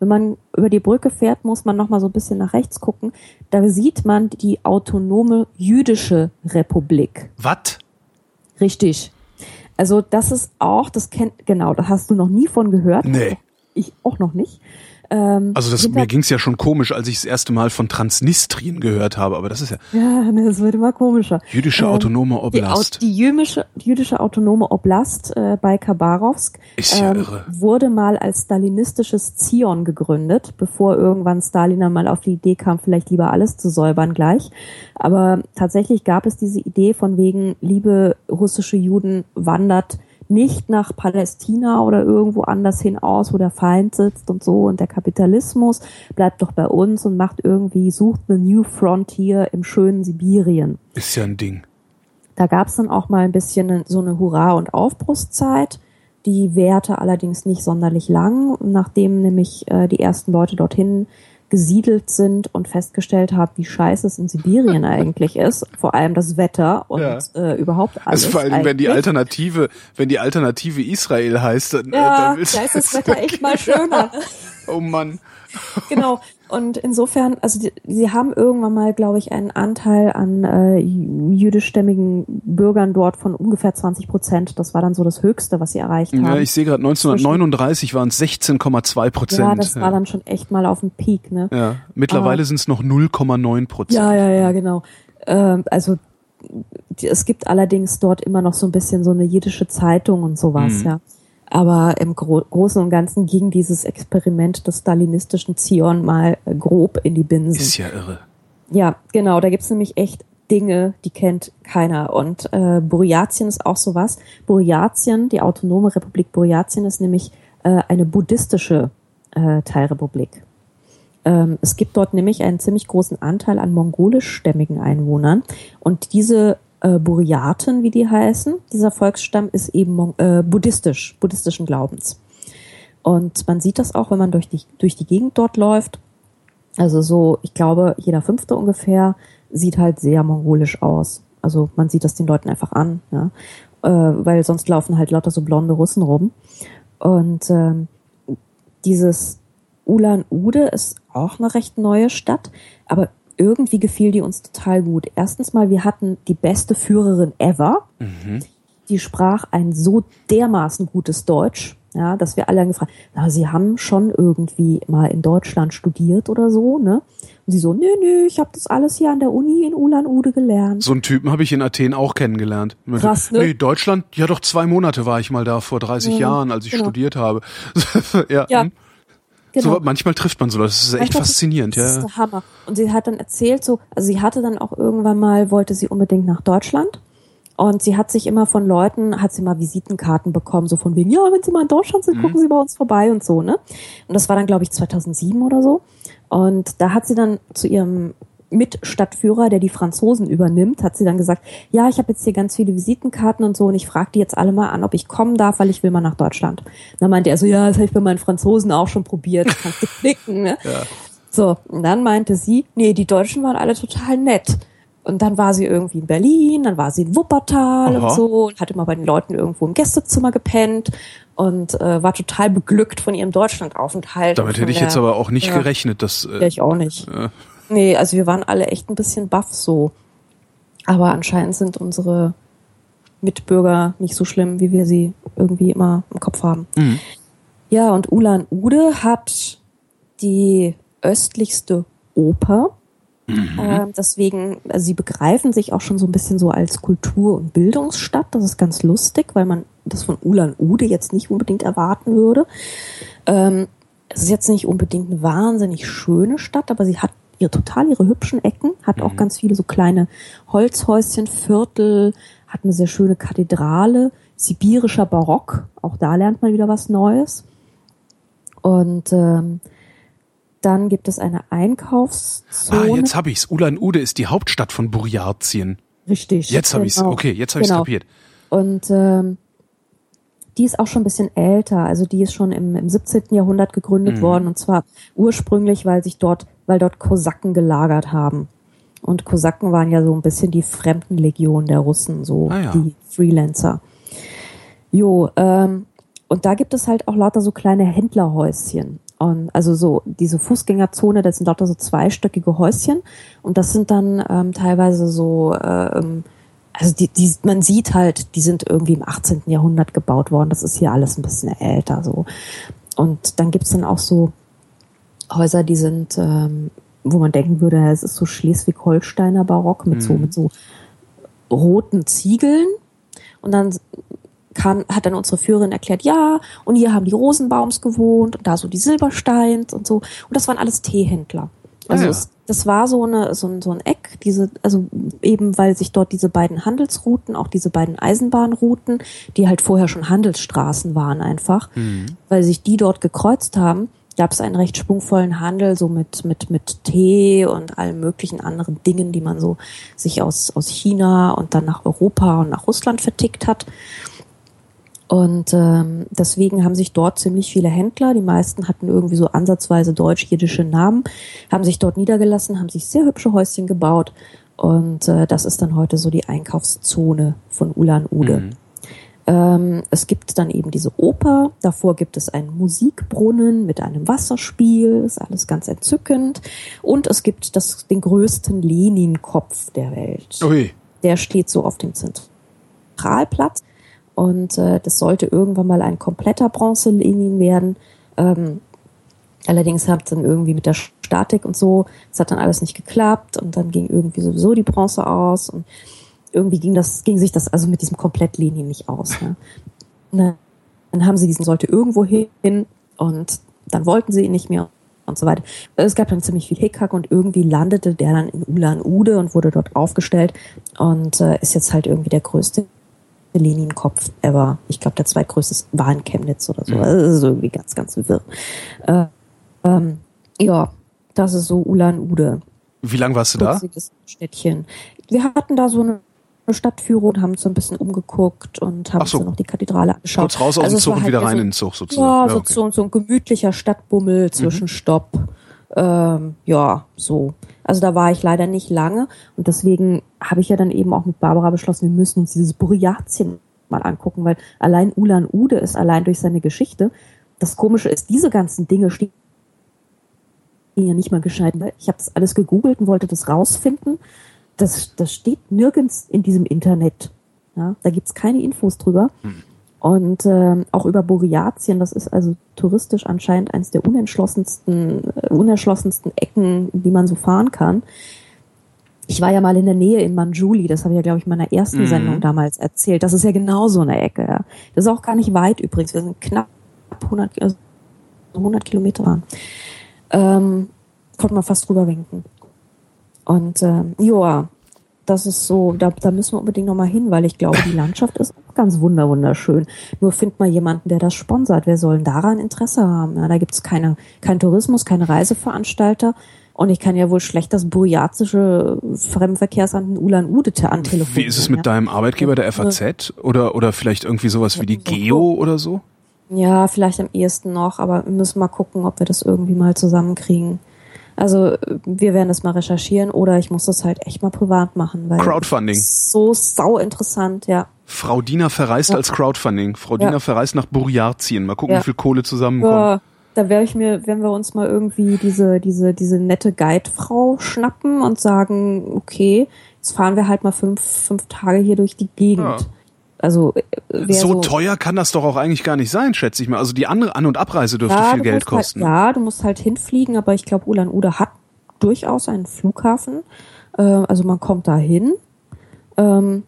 wenn man über die Brücke fährt, muss man noch mal so ein bisschen nach rechts gucken. Da sieht man die autonome jüdische Republik. Was? Richtig. Also das ist auch, das kennt, genau, da hast du noch nie von gehört. Nee. Ich auch noch nicht. Ähm, Also das, hinter- mir ging's ja schon komisch, als ich das erste Mal von Transnistrien gehört habe, aber das ist ja Ja, ne, das wird immer komischer. jüdische Ähm, autonome Die, Au- Oblast. die jüdische, jüdische autonome Oblast äh, bei Khabarovsk Ist ja irre. wurde mal als stalinistisches Zion gegründet, bevor irgendwann Stalin dann mal auf die Idee kam, vielleicht lieber alles zu säubern gleich. Aber tatsächlich gab es diese Idee von wegen, liebe russische Juden, wandert nicht nach Palästina oder irgendwo anders hin aus, wo der Feind sitzt und so und der Kapitalismus bleibt doch bei uns und macht irgendwie, sucht eine New Frontier im schönen Sibirien. Ist ja ein Ding. Da gab es dann auch mal ein bisschen so eine Hurra- und Aufbruchszeit. Die währte allerdings nicht sonderlich lang, nachdem nämlich äh, die ersten Leute dorthin gesiedelt sind und festgestellt haben, wie scheiße es in Sibirien eigentlich ist. Vor allem das Wetter und Ja. äh, überhaupt alles. Also vor allem, wenn die eigentlich. Alternative, wenn die Alternative Israel heißt, dann, äh, Ja, dann willst da ist das Wetter echt mal schöner. Oh Mann. genau. Und insofern, also die, sie haben irgendwann mal, glaube ich, einen Anteil an äh, jüdischstämmigen Bürgern dort von ungefähr 20 Prozent. Das war dann so das Höchste, was sie erreicht haben. Ja, ich sehe gerade 1939 waren es 16,2 Prozent. Ja, das war dann schon echt mal auf dem Peak, ne? Ja, mittlerweile sind es noch 0,9 Prozent. Ja, ja, ja, genau. Ähm, also die, es gibt allerdings dort immer noch so ein bisschen so eine jiddische Zeitung und sowas, Mhm. ja. Aber im Gro Großen und Ganzen ging dieses Experiment des stalinistischen Zion mal äh, grob in die Binsen. Ist ja irre. Ja, genau, da gibt's nämlich echt Dinge, die kennt keiner. Und äh, Buryatien ist auch sowas. Buryatien, die autonome Republik Buryatien, ist nämlich äh, eine buddhistische äh, Teilrepublik. Ähm, es gibt dort nämlich einen ziemlich großen Anteil an mongolischstämmigen Einwohnern. Und diese äh, Buryaten, wie die heißen, dieser Volksstamm ist eben äh, buddhistisch, buddhistischen Glaubens. Und man sieht das auch, wenn man durch die, durch die Gegend dort läuft. Also so, ich glaube, jeder fünfte ungefähr sieht halt sehr mongolisch aus. Also man sieht das den Leuten einfach an, ja. Äh, weil sonst laufen halt lauter so blonde Russen rum. Und ähm, dieses Ulan-Ude ist auch eine recht neue Stadt, aber irgendwie gefiel die uns total gut. Erstens mal, wir hatten die beste Führerin ever. Die sprach ein so dermaßen gutes Deutsch, ja, dass wir alle gefragt, na, sie haben schon irgendwie mal in Deutschland studiert oder so, ne? Und sie so, nö, nö, ich habe das alles hier an der Uni in Ulan-Ude gelernt. So einen Typen habe ich in Athen auch kennengelernt. Krass, ne? Nee, Deutschland, ja doch zwei Monate war ich mal da vor 30 Jahren, als ich genau. studiert habe. ja, Ja. Genau. so, manchmal trifft man so, das ist echt Manchmal- faszinierend, Das ist ja. der Hammer. Und sie hat dann erzählt, so, also sie hatte dann auch irgendwann mal, wollte sie unbedingt nach Deutschland. Und sie hat sich immer von Leuten, hat sie mal Visitenkarten bekommen, so von wegen, ja, wenn Sie mal in Deutschland sind, gucken Sie bei uns vorbei und so, ne? Und das war dann, glaube ich, 2007 oder so. Und da hat sie dann zu ihrem Mitstadtführer, der die Franzosen übernimmt, hat sie dann gesagt, ja, ich habe jetzt hier ganz viele Visitenkarten und so und ich frage die jetzt alle mal an, ob ich kommen darf, weil ich will mal nach Deutschland. Und dann meinte er so, ja, das habe ich bei meinen Franzosen auch schon probiert, kannst du klicken, ne? So, und dann meinte sie, nee, die Deutschen waren alle total nett. Und dann war sie irgendwie in Berlin, dann war sie in Wuppertal Aha. und so und hat immer bei den Leuten irgendwo im Gästezimmer gepennt und äh, war total beglückt von ihrem Deutschlandaufenthalt. Damit hätte ich von jetzt der- aber auch nicht ja. gerechnet, dass Ja, äh, ich auch nicht. äh, Nee, also wir waren alle echt ein bisschen baff so. Aber anscheinend sind unsere Mitbürger nicht so schlimm, wie wir sie irgendwie immer im Kopf haben. Mhm. Ja, und Ulan Ude hat die östlichste Oper. Ähm, deswegen, also sie begreifen sich auch schon so ein bisschen so als Kultur- und Bildungsstadt. Das ist ganz lustig, weil man das von Ulan Ude jetzt nicht unbedingt erwarten würde. Ähm, es ist jetzt nicht unbedingt eine wahnsinnig schöne Stadt, aber sie hat ihre total ihre hübschen Ecken, hat auch ganz viele so kleine Holzhäuschen, Viertel, hat eine sehr schöne Kathedrale, sibirischer Barock, auch da lernt man wieder was Neues. Und ähm, Dann gibt es eine Einkaufszone. Ah, jetzt habe ich's. Ulan-Ude ist die Hauptstadt von Burjatien. Richtig. Jetzt habe ich's. genau. Okay, jetzt habe ich's Genau. kapiert. Und ähm, die ist auch schon ein bisschen älter. Also die ist schon im, im 17. Jahrhundert Mhm. gegründet worden und zwar ursprünglich, weil sich dort, weil dort Kosaken gelagert haben. Und Kosaken waren ja so ein bisschen die Fremdenlegion der Russen, so Ah ja. die Freelancer. Jo, ähm, und da gibt es halt auch lauter so kleine Händlerhäuschen. Und also so diese Fußgängerzone, das sind lauter so zweistöckige Häuschen. Und das sind dann ähm, teilweise so, ähm, also die, die, man sieht halt, die sind irgendwie im 18. Jahrhundert gebaut worden. Das ist hier alles ein bisschen älter so. Und dann gibt's dann auch so Häuser, die sind, ähm, wo man denken würde, es ist so Schleswig-Holsteiner Barock mit so, mit so roten Ziegeln. Und dann kam, hat dann unsere Führerin erklärt, ja, und hier haben die Rosenbaums gewohnt und da so die Silbersteins und so. Und das waren alles Teehändler. Also Ah ja. es, das war so eine so ein, so ein Eck, diese also eben weil sich dort diese beiden Handelsrouten, auch diese beiden Eisenbahnrouten, die halt vorher schon Handelsstraßen waren einfach, weil sich die dort gekreuzt haben, gab es einen recht schwungvollen Handel so mit mit mit Tee und allen möglichen anderen Dingen, die man so sich aus aus China und dann nach Europa und nach Russland vertickt hat. Und ähm, deswegen haben sich dort ziemlich viele Händler, die meisten hatten irgendwie so ansatzweise deutsch-jiddische Namen, haben sich dort niedergelassen, haben sich sehr hübsche Häuschen gebaut. Und äh, das ist dann heute so die Einkaufszone von Ulan-Ude. Ähm, es gibt dann eben diese Oper, davor gibt es einen Musikbrunnen mit einem Wasserspiel, ist alles ganz entzückend. Und es gibt das, den größten Lenin-Kopf der Welt Ui. der steht so auf dem Zentralplatz und äh, das sollte irgendwann mal ein kompletter Bronze-Lenin werden. Ähm, allerdings hat dann irgendwie mit der Statik und so, es hat dann alles nicht geklappt und dann ging irgendwie sowieso die Bronze aus und irgendwie ging das, ging sich das also mit diesem komplett Lenin nicht aus. Ne? Dann, haben sie diesen sollte irgendwo hin und dann wollten sie ihn nicht mehr und so weiter. Es gab dann ziemlich viel Hickhack und irgendwie landete der dann in Ulan-Ude und wurde dort aufgestellt und äh, ist jetzt halt irgendwie der größte Lenin-Kopf ever. Ich glaube, der zweitgrößte war in Chemnitz oder so. Also Das ist irgendwie ganz, ganz wirr. Äh, ähm, ja, das ist so Ulan-Ude. Wie lange warst du da? Städtchen. Wir hatten da so eine Stadtführung, haben uns so ein bisschen umgeguckt und haben so. uns dann noch die Kathedrale angeschaut. Kurz raus aus Also dem Zug und halt wieder rein so, in den Zug sozusagen. ja, so, okay. Mhm. so, so ein gemütlicher Stadtbummel, Zwischenstopp. Ähm, ja, so. Also da war ich leider nicht lange und deswegen habe ich ja dann eben auch mit Barbara beschlossen, wir müssen uns dieses Buryatien mal angucken, weil allein Ulan-Ude ist allein durch seine Geschichte. Das Komische ist, diese ganzen Dinge stehen ja nicht mal gescheit. weil Ich habe das alles gegoogelt und wollte das rausfinden. Das, das steht nirgends in diesem Internet. Ja, da gibt's keine Infos drüber. Und ähm, auch über Buryatien, das ist also touristisch anscheinend eines der unentschlossensten, äh, unerschlossensten Ecken, die man so fahren kann. Ich war ja mal in der Nähe in Manjuli, das habe ich ja, glaube ich, in meiner ersten Mhm. Sendung damals erzählt. Das ist ja genau so eine Ecke. Ja. Das ist auch gar nicht weit übrigens. Wir sind knapp 100, Ki- also 100 Kilometer. Ähm, konnte man fast drüber winken. Und ähm, ja, das ist so, da, da müssen wir unbedingt nochmal hin, weil ich glaube, die Landschaft ist auch ganz wunder wunderschön. Nur find mal jemanden, der das sponsert. Wer soll denn daran Interesse haben? Ja, da gibt's keine, kein Tourismus, keine Reiseveranstalter. Und ich kann ja wohl schlecht das burjatische Fremdenverkehrsamt in Ulan-Ude te- antelefonieren. Wie ist es mit ja? deinem Arbeitgeber der FAZ oder oder vielleicht irgendwie sowas wie die Geo oder so? Ja, vielleicht am ehesten noch, aber wir müssen mal gucken, ob wir das irgendwie mal zusammenkriegen. Also wir werden das mal recherchieren oder ich muss das halt echt mal privat machen, weil Crowdfunding. das ist so sau interessant, ja. Frau Diener verreist Ja. als Crowdfunding. Frau Ja. Diener verreist nach Buryatien. Mal gucken, Ja. wie viel Kohle zusammenkommt. Ja, da wäre ich mir, wenn wir uns mal irgendwie diese, diese, diese nette Guidefrau schnappen und sagen, okay, jetzt fahren wir halt mal fünf, fünf Tage hier durch die Gegend. Ja. Also äh, So, so teuer kann das doch auch eigentlich gar nicht sein, schätze ich mal. Also die andere An- und Abreise dürfte Ja, viel du Geld musst kosten. Halt, ja, du musst halt hinfliegen, aber ich glaube, Ulan-Ude hat durchaus einen Flughafen. Äh, also man kommt da hin. Ähm,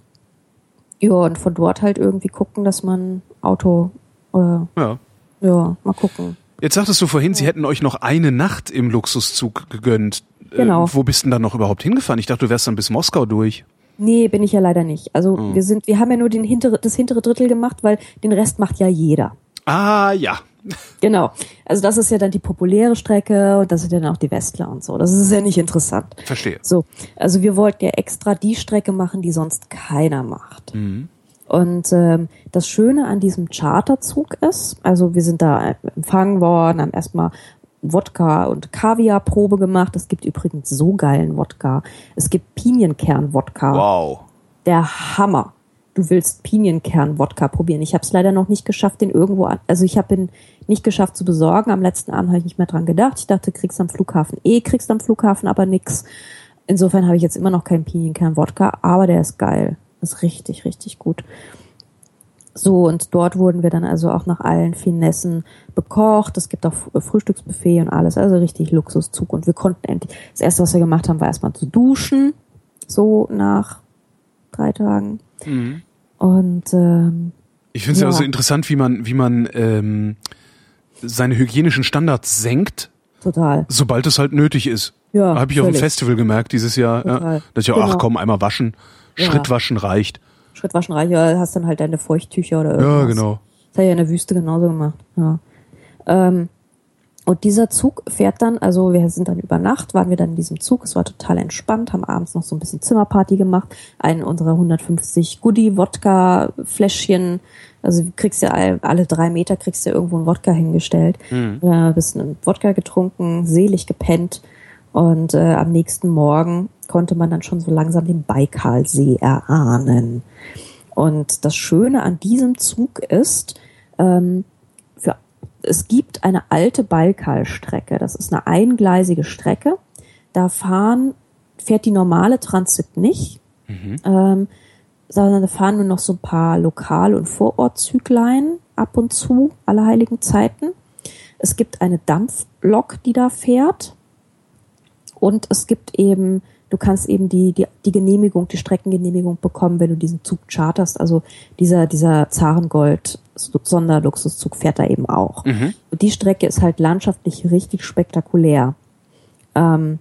ja, und von dort halt irgendwie gucken, dass man Auto, äh, Ja. ja, mal gucken. Jetzt sagtest du vorhin, Sie hätten euch noch eine Nacht im Luxuszug gegönnt. Genau. Äh, wo bist denn dann noch überhaupt hingefahren? Ich dachte, du wärst dann bis Moskau durch. Nee, bin ich ja leider nicht. Also Hm. wir sind, wir haben ja nur den hintere, das hintere Drittel gemacht, weil den Rest macht ja jeder. Ah, ja. Genau. Also das ist ja dann die populäre Strecke und das sind ja dann auch die Westler und so. Das ist ja nicht interessant. Verstehe. So, also wir wollten ja extra die Strecke machen, die sonst keiner macht. Mhm. Und ähm, das Schöne an diesem Charterzug ist, also wir sind da empfangen worden, haben erstmal Wodka und Kaviarprobe gemacht. Es gibt übrigens so geilen Wodka. Es gibt Pinienkern-Wodka. Wow. Der Hammer. Du willst Pinienkern-Wodka probieren. Ich habe es leider noch nicht geschafft, den irgendwo an. Also ich habe ihn nicht geschafft zu besorgen. Am letzten Abend habe ich nicht mehr dran gedacht. Ich dachte, kriegst am Flughafen eh, kriegst am Flughafen aber nix. Insofern habe ich jetzt immer noch keinen Pinienkern-Wodka, aber der ist geil. Ist richtig, richtig gut. So, und dort wurden wir dann also auch nach allen Finessen bekocht. Es gibt auch Frühstücksbuffet und alles, also richtig Luxuszug. Und wir konnten endlich, das erste, was wir gemacht haben, war erstmal zu duschen, so nach drei Tagen. Mhm. Und ähm, Ich finde es ja. Ja. also interessant, wie man, wie man ähm, seine hygienischen Standards senkt, total. sobald es halt nötig ist. Ja, Habe ich auf dem völlig. Festival gemerkt dieses Jahr. Ja, dass ich, Genau. ach komm, einmal waschen, Ja. Schritt waschen reicht. Schrittwaschen reicher, hast dann halt deine Feuchttücher oder irgendwas. Ja, genau. Das hat ja in der Wüste genauso gemacht. Ja. Ähm, und dieser Zug fährt dann, also wir sind dann über Nacht, waren wir dann in diesem Zug, es war total entspannt, haben abends noch so ein bisschen Zimmerparty gemacht, einen unserer 150 Goodie-Wodka-Fläschchen, also du kriegst ja all, alle drei Meter kriegst du ja irgendwo einen Wodka hingestellt, Mhm. äh, bisschen Wodka getrunken, selig gepennt und äh, am nächsten Morgen konnte man dann schon so langsam den Baikalsee erahnen. Und das Schöne an diesem Zug ist, ähm, für, es gibt eine alte Baikal-Strecke. Das ist eine eingleisige Strecke. Da fahren, fährt die normale Transit nicht, ähm, sondern da fahren nur noch so ein paar Lokal- und Vorortzüglein ab und zu, alle heiligen Zeiten. Es gibt eine Dampflok, die da fährt. Und es gibt eben, du kannst eben die, die, die Genehmigung, die Streckengenehmigung bekommen, wenn du diesen Zug charterst. Also dieser, dieser Zarengold Sonderluxuszug fährt da eben auch. Und die Strecke ist halt landschaftlich richtig spektakulär. Ähm,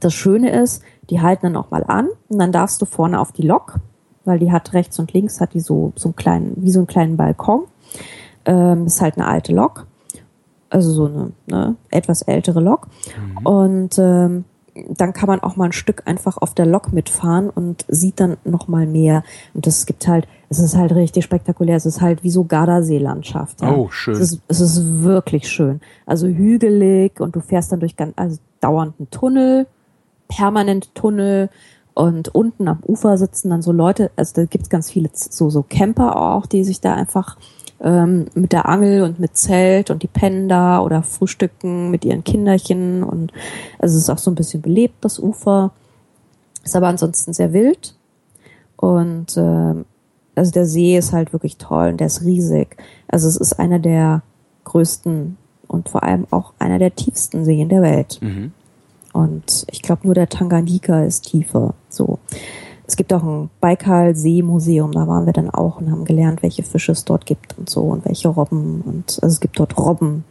das Schöne ist, die halten dann auch mal an und dann darfst du vorne auf die Lok, weil die hat rechts und links hat die so, so einen kleinen, wie so einen kleinen Balkon. Ähm, ist halt eine alte Lok also so eine, ne, etwas ältere Lok. Und ähm, dann kann man auch mal ein Stück einfach auf der Lok mitfahren und sieht dann noch mal mehr. Und das gibt halt, es ist halt richtig spektakulär. Es ist halt wie so Gardasee-Landschaft. Ja. Oh, schön. Es ist, es ist wirklich schön. Also hügelig und du fährst dann durch ganz, also dauernd einen Tunnel, permanent Tunnel. Und unten am Ufer sitzen dann so Leute, also da gibt's ganz viele so, so Camper auch, die sich da einfach ähm, mit der Angel und mit Zelt und die pennen da oder frühstücken mit ihren Kinderchen und also es ist auch so ein bisschen belebt, das Ufer. Ist aber ansonsten sehr wild. Und ähm, also der See ist halt wirklich toll und der ist riesig. Also es ist einer der größten und vor allem auch einer der tiefsten Seen der Welt. Und ich glaube nur der Tanganyika ist tiefer. So. Es gibt auch ein Baikal-See-Museum, da waren wir dann auch und haben gelernt, welche Fische es dort gibt und so und welche Robben. Und also es gibt dort Robben.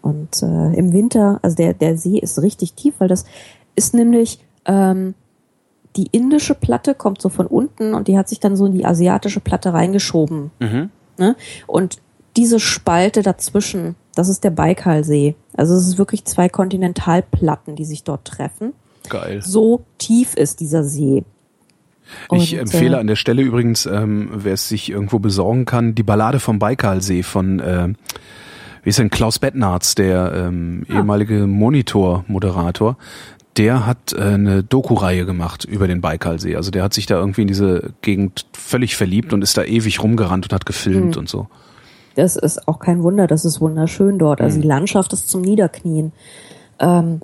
Und äh, im Winter, also der, der See ist richtig tief, weil das ist nämlich ähm, die indische Platte kommt so von unten und die hat sich dann so in die asiatische Platte reingeschoben. Ne? Und diese Spalte dazwischen, das ist der Baikalsee. Also es ist wirklich zwei Kontinentalplatten, die sich dort treffen. Geil. So tief ist dieser See. Ich Und, empfehle äh, an der Stelle übrigens, ähm, wer es sich irgendwo besorgen kann, die Ballade vom Baikalsee von, äh, wie ist denn, Klaus Bettnarz, der ähm, Ah. ehemalige Monitor-Moderator. Der hat äh, eine Doku-Reihe gemacht über den Baikalsee. Also der hat sich da irgendwie in diese Gegend völlig verliebt und ist da ewig rumgerannt und hat gefilmt Hm. und so. Das ist auch kein Wunder, das ist wunderschön dort. Also die Landschaft ist zum Niederknien. Ähm,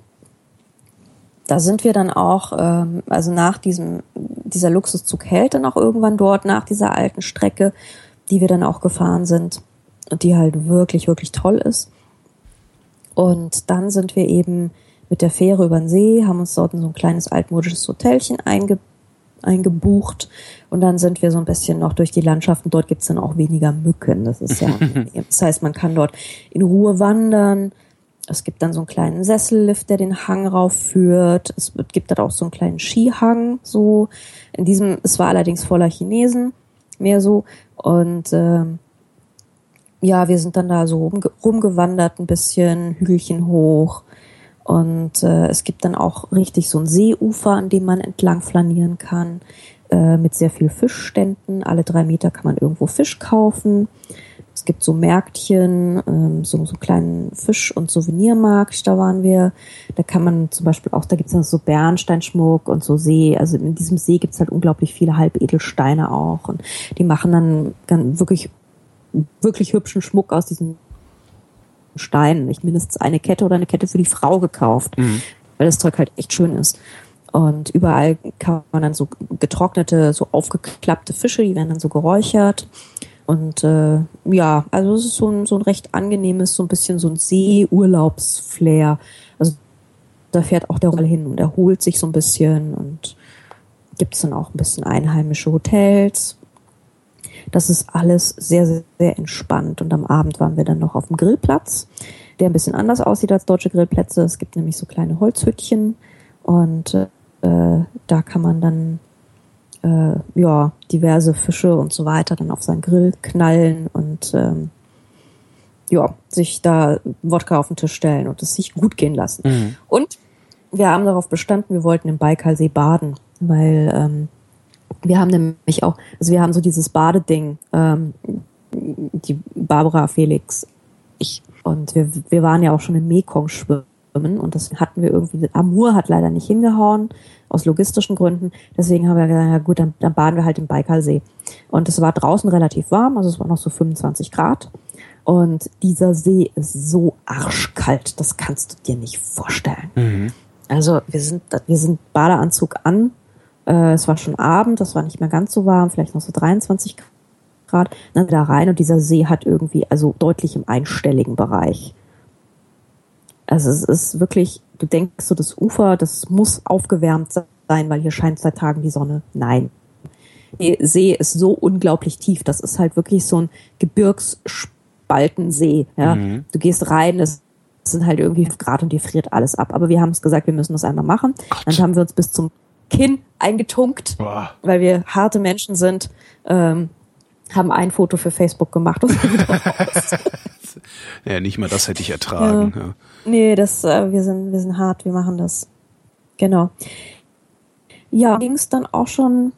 da sind wir dann auch, ähm, also nach diesem, dieser Luxuszug hält dann auch irgendwann dort, nach dieser alten Strecke, die wir dann auch gefahren sind und die halt wirklich, wirklich toll ist. Und dann sind wir eben mit der Fähre über den See, haben uns dort in so ein kleines altmodisches Hotelchen einge eingebucht und dann sind wir so ein bisschen noch durch die Landschaften. Dort gibt's dann auch weniger Mücken. Das ist ja, das heißt, man kann dort in Ruhe wandern. Es gibt dann so einen kleinen Sessellift, der den Hang raufführt. Es gibt dann auch so einen kleinen Skihang. So in diesem, es war allerdings voller Chinesen, mehr so und ähm, ja, wir sind dann da so rumge rumgewandert, ein bisschen Hügelchen hoch. Und äh, es gibt dann auch richtig so ein Seeufer, an dem man entlang flanieren kann, äh, mit sehr viel Fischständen. Alle drei Meter kann man irgendwo Fisch kaufen. Es gibt so Märktchen, ähm, so, so kleinen Fisch- und Souvenirmarkt, da waren wir. Da kann man zum Beispiel auch, da gibt es dann so Bernsteinschmuck und so See. Also in diesem See gibt es halt unglaublich viele Halbedelsteine auch. Und die machen dann ganz, wirklich, wirklich hübschen Schmuck aus diesen Steinen. Ich mindestens eine Kette oder eine Kette für die Frau gekauft, mhm. weil das Zeug halt echt schön ist. Und überall kann man dann so getrocknete, so aufgeklappte Fische, die werden dann so geräuchert. Und äh, ja, also es ist so ein, so ein recht angenehmes, so ein bisschen so ein Seeurlaubsflair. Also da fährt auch der Roll hin und erholt sich so ein bisschen und gibt es dann auch ein bisschen einheimische Hotels. Das ist alles sehr, sehr, sehr entspannt. Und am Abend waren wir dann noch auf dem Grillplatz, der ein bisschen anders aussieht als deutsche Grillplätze. Es gibt nämlich so kleine Holzhüttchen und äh, da kann man dann äh, ja, diverse Fische und so weiter dann auf seinen Grill knallen und ähm, ja, sich da Wodka auf den Tisch stellen und es sich gut gehen lassen. Mhm. Und wir haben darauf bestanden, wir wollten im Baikalsee baden, weil ähm, wir haben nämlich auch, also wir haben so dieses Badeding, ähm, die Barbara Felix, ich und wir, wir waren ja auch schon im Mekong schwimmen und das hatten wir irgendwie, Amur hat leider nicht hingehauen, aus logistischen Gründen. Deswegen haben wir gesagt, ja gut, dann, dann baden wir halt im Baikalsee. Und es war draußen relativ warm, also es war noch so 25 Grad. Und dieser See ist so arschkalt, das kannst du dir nicht vorstellen. Mhm. Also wir sind, wir sind Badeanzug an. Äh, es war schon Abend, das war nicht mehr ganz so warm, vielleicht noch so 23 Grad. Dann da rein und dieser See hat irgendwie, also deutlich im einstelligen Bereich. Also es ist wirklich, du denkst so, das Ufer, das muss aufgewärmt sein, weil hier scheint seit Tagen die Sonne. Nein. Der See ist so unglaublich tief. Das ist halt wirklich so ein Gebirgsspaltensee. Ja? Mhm. Du gehst rein, es sind halt irgendwie Grad und dir friert alles ab. Aber wir haben es gesagt, wir müssen das einmal machen. Gott. Dann haben wir uns bis zum Kinn eingetunkt, Boah. weil wir harte Menschen sind. Ähm, haben ein Foto für Facebook gemacht. Und ja, nicht mal das hätte ich ertragen. Ja. Ja. Nee, das, äh, wir sind, wir sind hart, wir machen das. Genau. Ja, ging es dann auch schon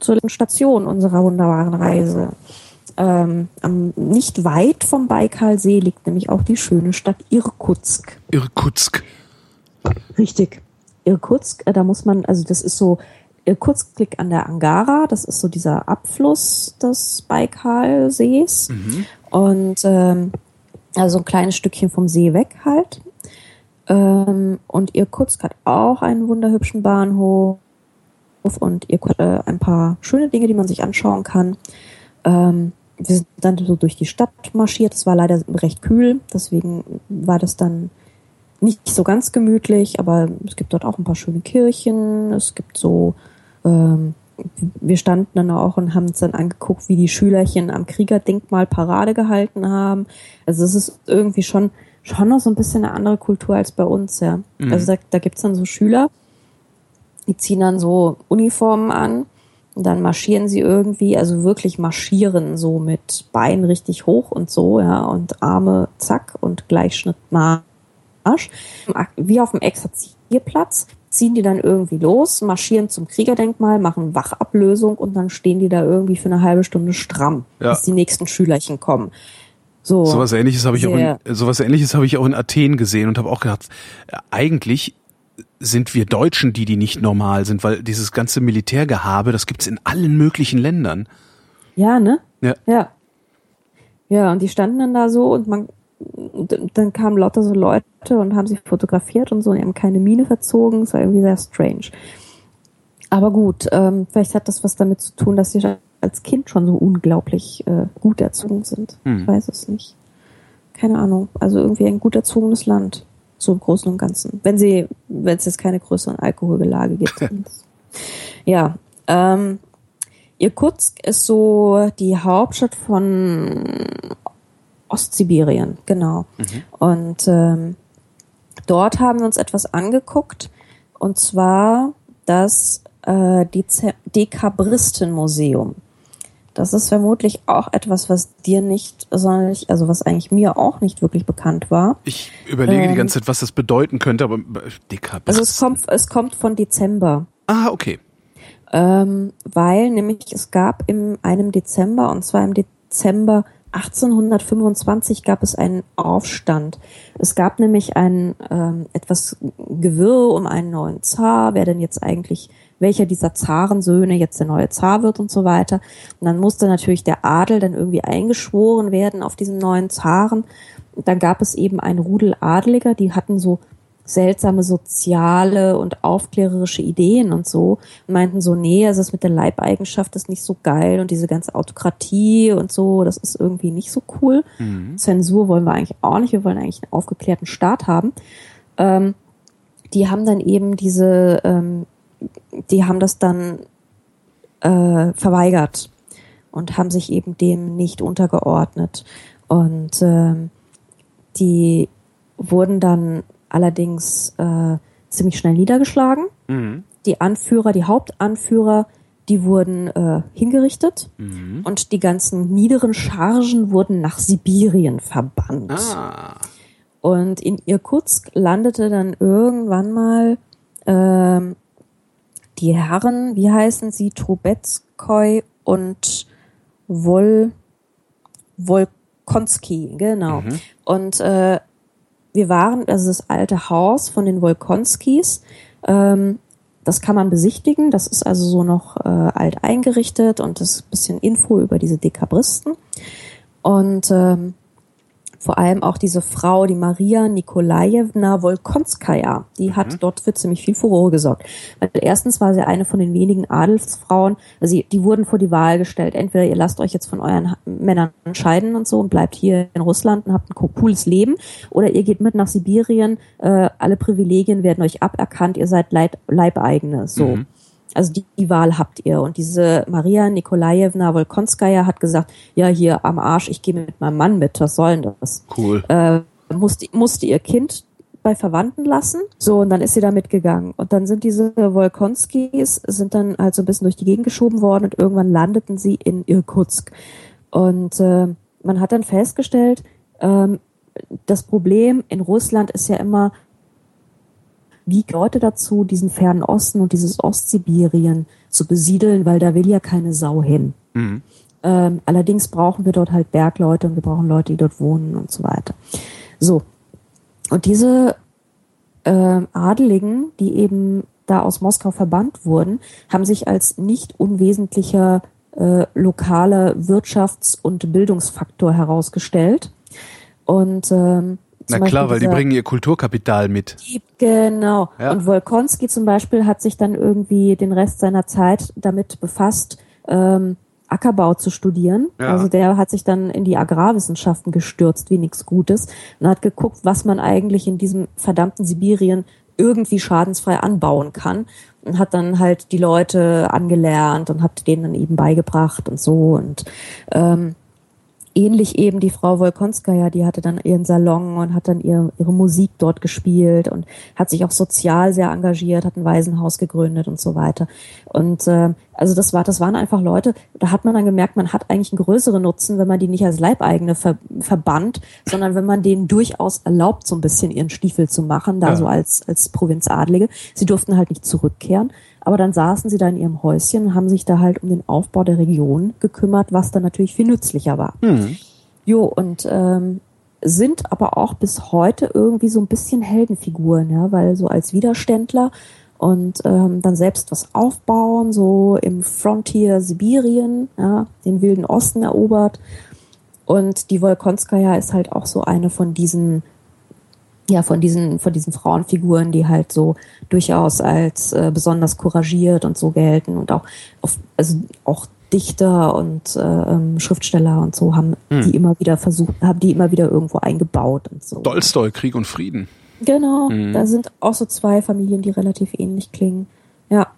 zur Station unserer wunderbaren Reise. Ähm, am, nicht weit vom Baikalsee liegt nämlich auch die schöne Stadt Irkutsk. Irkutsk. Richtig. Irkutsk, äh, da muss man, also das ist so, Irkutsk liegt an der Angara, das ist so dieser Abfluss des Baikalsees. Mhm. Und ähm, also ein kleines Stückchen vom See weg halt. Ähm, und Irkutsk hat auch einen wunderhübschen Bahnhof und hat äh, ein paar schöne Dinge, die man sich anschauen kann. Ähm, wir sind dann so durch die Stadt marschiert. Es war leider recht kühl, deswegen war das dann nicht so ganz gemütlich, aber es gibt dort auch ein paar schöne Kirchen. Es gibt so, ähm, wir standen dann auch und haben uns dann angeguckt, wie die Schülerchen am Kriegerdenkmal Parade gehalten haben. Also es ist irgendwie schon schon noch so ein bisschen eine andere Kultur als bei uns, ja. Mhm. Also da, da gibt's dann so Schüler, die ziehen dann so Uniformen an und dann marschieren sie irgendwie, also wirklich marschieren, so mit Beinen richtig hoch und so, ja, und Arme zack und Gleichschnitt Marsch. Wie auf dem Exerzierplatz ziehen die dann irgendwie los, marschieren zum Kriegerdenkmal, machen Wachablösung und dann stehen die da irgendwie für eine halbe Stunde stramm, ja. bis die nächsten Schülerchen kommen. So sowas ähnliches habe ich auch in, sowas ähnliches habe ich auch in Athen gesehen und habe auch gedacht, äh, eigentlich sind wir Deutschen die, die nicht normal sind, weil dieses ganze Militärgehabe, das gibt's in allen möglichen Ländern. Ja, ne? Ja. Ja. Ja, und die standen dann da so und man dann kamen lauter so Leute und haben sich fotografiert und so und die haben keine Miene verzogen. Es war irgendwie sehr strange. Aber gut, ähm, vielleicht hat das was damit zu tun, dass die als Kind schon so unglaublich äh, gut erzogen sind. Hm. Ich weiß es nicht. Keine Ahnung. Also irgendwie ein gut erzogenes Land. So im Großen und Ganzen. Wenn sie, wenn es jetzt keine größeren Alkoholgelage gibt. ja. Ähm, Irkutsk ist so die Hauptstadt von Ostsibirien, genau. Mhm. Und ähm, dort haben wir uns etwas angeguckt. Und zwar das äh, Dekabristenmuseum. das ist vermutlich auch etwas, was dir nicht sonderlich, also was eigentlich mir auch nicht wirklich bekannt war. Ich überlege ähm, die ganze Zeit, was das bedeuten könnte, aber dicker Also es kommt, es kommt von Dezember. Ah, okay. Ähm, weil nämlich es gab in einem Dezember, und zwar im Dezember 1825 gab es einen Aufstand. Es gab nämlich ein ähm, etwas Gewirr um einen neuen Zar, wer denn jetzt eigentlich welcher dieser Zarensöhne jetzt der neue Zar wird und so weiter. Und dann musste natürlich der Adel dann irgendwie eingeschworen werden auf diesen neuen Zaren. Und dann gab es eben ein Rudel Adeliger, die hatten so seltsame soziale und aufklärerische Ideen und so und meinten so, nee, also das mit der Leibeigenschaft ist nicht so geil und diese ganze Autokratie und so, das ist irgendwie nicht so cool. Mhm. Zensur wollen wir eigentlich auch nicht, wir wollen eigentlich einen aufgeklärten Staat haben. Ähm, die haben dann eben diese ähm, die haben das dann äh, verweigert und haben sich eben dem nicht untergeordnet. Und ähm, die wurden dann allerdings äh, ziemlich schnell niedergeschlagen. Mhm. Die Anführer, die Hauptanführer, die wurden äh, hingerichtet mhm. und die ganzen niederen Chargen wurden nach Sibirien verbannt. Ah. Und in Irkutsk landete dann irgendwann mal ähm, die Herren, wie heißen sie, Trubetskoy und Wol, Wolkonski, genau. Mhm. Und äh, wir waren, also das alte Haus von den Wolkonskis, ähm, das kann man besichtigen. Das ist also so noch äh, alt eingerichtet und das bisschen Info über diese Dekabristen. Und ähm, vor allem auch diese Frau, die Maria Nikolajewna Wolkonskaya, die mhm. hat dort für ziemlich viel Furore gesorgt. Weil erstens war sie eine von den wenigen Adelsfrauen, also die wurden vor die Wahl gestellt, entweder ihr lasst euch jetzt von euren Männern scheiden und so und bleibt hier in Russland und habt ein cooles Leben, oder ihr geht mit nach Sibirien, äh, alle Privilegien werden euch aberkannt, ihr seid Leib Leibeigene, so. Mhm. Also die, die Wahl habt ihr. Und diese Maria Nikolajewna Wolkonskaya hat gesagt, ja, hier am Arsch, ich gehe mit meinem Mann mit, was soll denn das? Cool. Äh, musste, musste ihr Kind bei Verwandten lassen. So, und dann ist sie da mitgegangen. Und dann sind diese Wolkonskis, sind dann halt so ein bisschen durch die Gegend geschoben worden und irgendwann landeten sie in Irkutsk. Und äh, man hat dann festgestellt, ähm, das Problem in Russland ist ja immer, wie Leute dazu, diesen fernen Osten und dieses Ostsibirien zu besiedeln, weil da will ja keine Sau hin. Mhm. Ähm, allerdings brauchen wir dort halt Bergleute und wir brauchen Leute, die dort wohnen und so weiter. So. Und diese äh, Adeligen, die eben da aus Moskau verbannt wurden, haben sich als nicht unwesentlicher äh, lokaler Wirtschafts- und Bildungsfaktor herausgestellt. Und ähm, na klar, weil die bringen ihr Kulturkapital mit. Genau. Ja. Und Wolkonski zum Beispiel hat sich dann irgendwie den Rest seiner Zeit damit befasst, ähm, Ackerbau zu studieren. Ja. Also der hat sich dann in die Agrarwissenschaften gestürzt, wie nichts Gutes, und hat geguckt, was man eigentlich in diesem verdammten Sibirien irgendwie schadensfrei anbauen kann und hat dann halt die Leute angelernt und hat denen dann eben beigebracht und so und ähm, ähnlich eben die Frau Wolkonskaya, die hatte dann ihren Salon und hat dann ihre, ihre Musik dort gespielt und hat sich auch sozial sehr engagiert, hat ein Waisenhaus gegründet und so weiter. Und äh, also das war, das waren einfach Leute, da hat man dann gemerkt, man hat eigentlich einen größeren Nutzen, wenn man die nicht als Leibeigene ver verbannt, sondern wenn man denen durchaus erlaubt, so ein bisschen ihren Stiefel zu machen, da ja. so als, als Provinzadlige. Sie durften halt nicht zurückkehren. Aber dann saßen sie da in ihrem Häuschen und haben sich da halt um den Aufbau der Region gekümmert, was dann natürlich viel nützlicher war. Mhm. Jo, und ähm, sind aber auch bis heute irgendwie so ein bisschen Heldenfiguren, ja, weil so als Widerständler und ähm, dann selbst was aufbauen, so im Frontier Sibirien, ja, den wilden Osten erobert. Und die Wolkonskaya ist halt auch so eine von diesen ja, von diesen, von diesen Frauenfiguren, die halt so durchaus als äh, besonders couragiert und so gelten und auch, auf, also auch Dichter und äh, ähm, Schriftsteller und so haben hm. die immer wieder versucht, haben die immer wieder irgendwo eingebaut und so. Tolstoi, Krieg und Frieden. Genau, hm. da sind auch so zwei Familien, die relativ ähnlich klingen. Ja.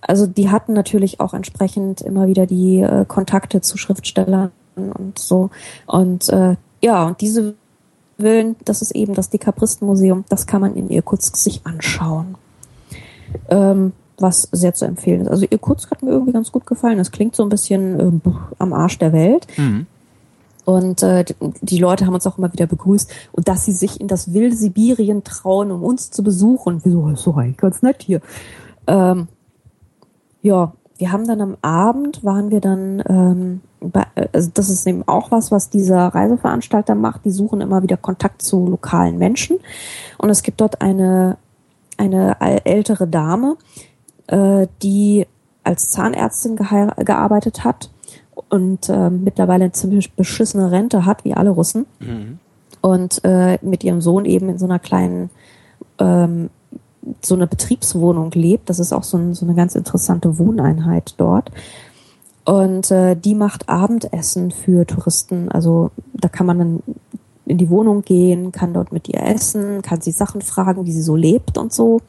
Also die hatten natürlich auch entsprechend immer wieder die äh, Kontakte zu Schriftstellern und so. Und äh, ja, und diese Willen, das ist eben das Dekabristenmuseum, das kann man in Irkutsk sich anschauen. Ähm, was sehr zu empfehlen ist. Also Irkutsk hat mir irgendwie ganz gut gefallen. Das klingt so ein bisschen äh, am Arsch der Welt. Mhm. Und äh, die Leute haben uns auch immer wieder begrüßt. Und dass sie sich in das wilde Sibirien trauen, um uns zu besuchen. Wieso ist so eigentlich ganz nett hier. Ähm, ja, wir haben dann am Abend, waren wir dann, ähm, also das ist eben auch was, was dieser Reiseveranstalter macht. Die suchen immer wieder Kontakt zu lokalen Menschen. Und es gibt dort eine, eine ältere Dame, äh, die als Zahnärztin gearbeitet hat und äh, mittlerweile eine ziemlich beschissene Rente hat, wie alle Russen. Mhm. Und äh, mit ihrem Sohn eben in so einer kleinen, ähm, so einer Betriebswohnung lebt. Das ist auch so, ein, so eine ganz interessante Wohneinheit dort. Und äh, die macht Abendessen für Touristen. Also da kann man dann in die Wohnung gehen, kann dort mit ihr essen, kann sie Sachen fragen, wie sie so lebt und so.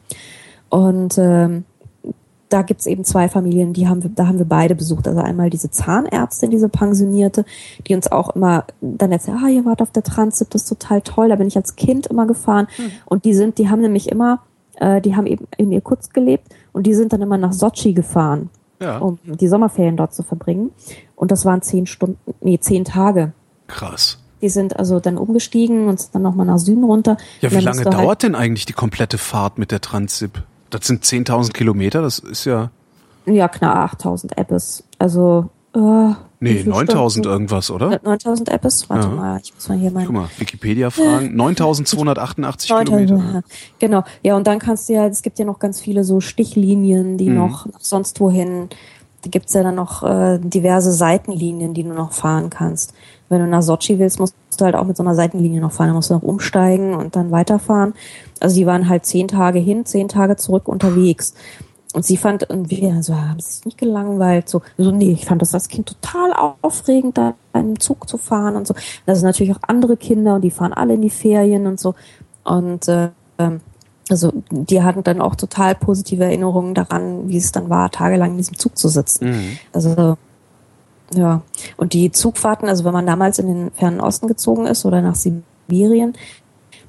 Und ähm, da gibt's eben zwei Familien, die haben wir, da haben wir beide besucht. Also einmal diese Zahnärztin, diese Pensionierte, die uns auch immer dann erzählt, ah, ihr wart auf der Transit, das ist total toll, da bin ich als Kind immer gefahren. Mhm. Und die sind, die haben nämlich immer, äh, die haben eben in Irkutsk gelebt und die sind dann immer nach Sochi gefahren, ja. um die Sommerferien dort zu verbringen. Und das waren zehn Stunden, nee, zehn Tage. Krass. Die sind also dann umgestiegen und sind dann nochmal nach Süden runter. Ja, wie lange dauert halt denn eigentlich die komplette Fahrt mit der Transip? Das sind 10.000 Kilometer, das ist ja. Ja, knapp 8.000 Appes. Also. Äh, nee, 9.000 irgendwas, oder? 9.000 Appes? Warte ja. mal, ich muss mal hier mal. Guck mal, Wikipedia fragen. 9.288 Kilometer. Ja. Genau. Ja, und dann kannst du ja, es gibt ja noch ganz viele so Stichlinien, die mhm. noch sonst wohin. Da gibt's ja dann noch äh, diverse Seitenlinien, die du noch fahren kannst. Wenn du nach Sochi willst, musst du halt auch mit so einer Seitenlinie noch fahren. Da musst du noch umsteigen und dann weiterfahren. Also die waren halt zehn Tage hin, zehn Tage zurück unterwegs. Und sie fand irgendwie, also haben sie sich nicht gelangweilt, so, so, nee, ich fand das als Kind total aufregend, da einen Zug zu fahren und so. Das sind natürlich auch andere Kinder und die fahren alle in die Ferien und so. Und äh, also die hatten dann auch total positive Erinnerungen daran, wie es dann war, tagelang in diesem Zug zu sitzen. Mhm. Also ja, und die Zugfahrten, also wenn man damals in den fernen Osten gezogen ist oder nach Sibirien,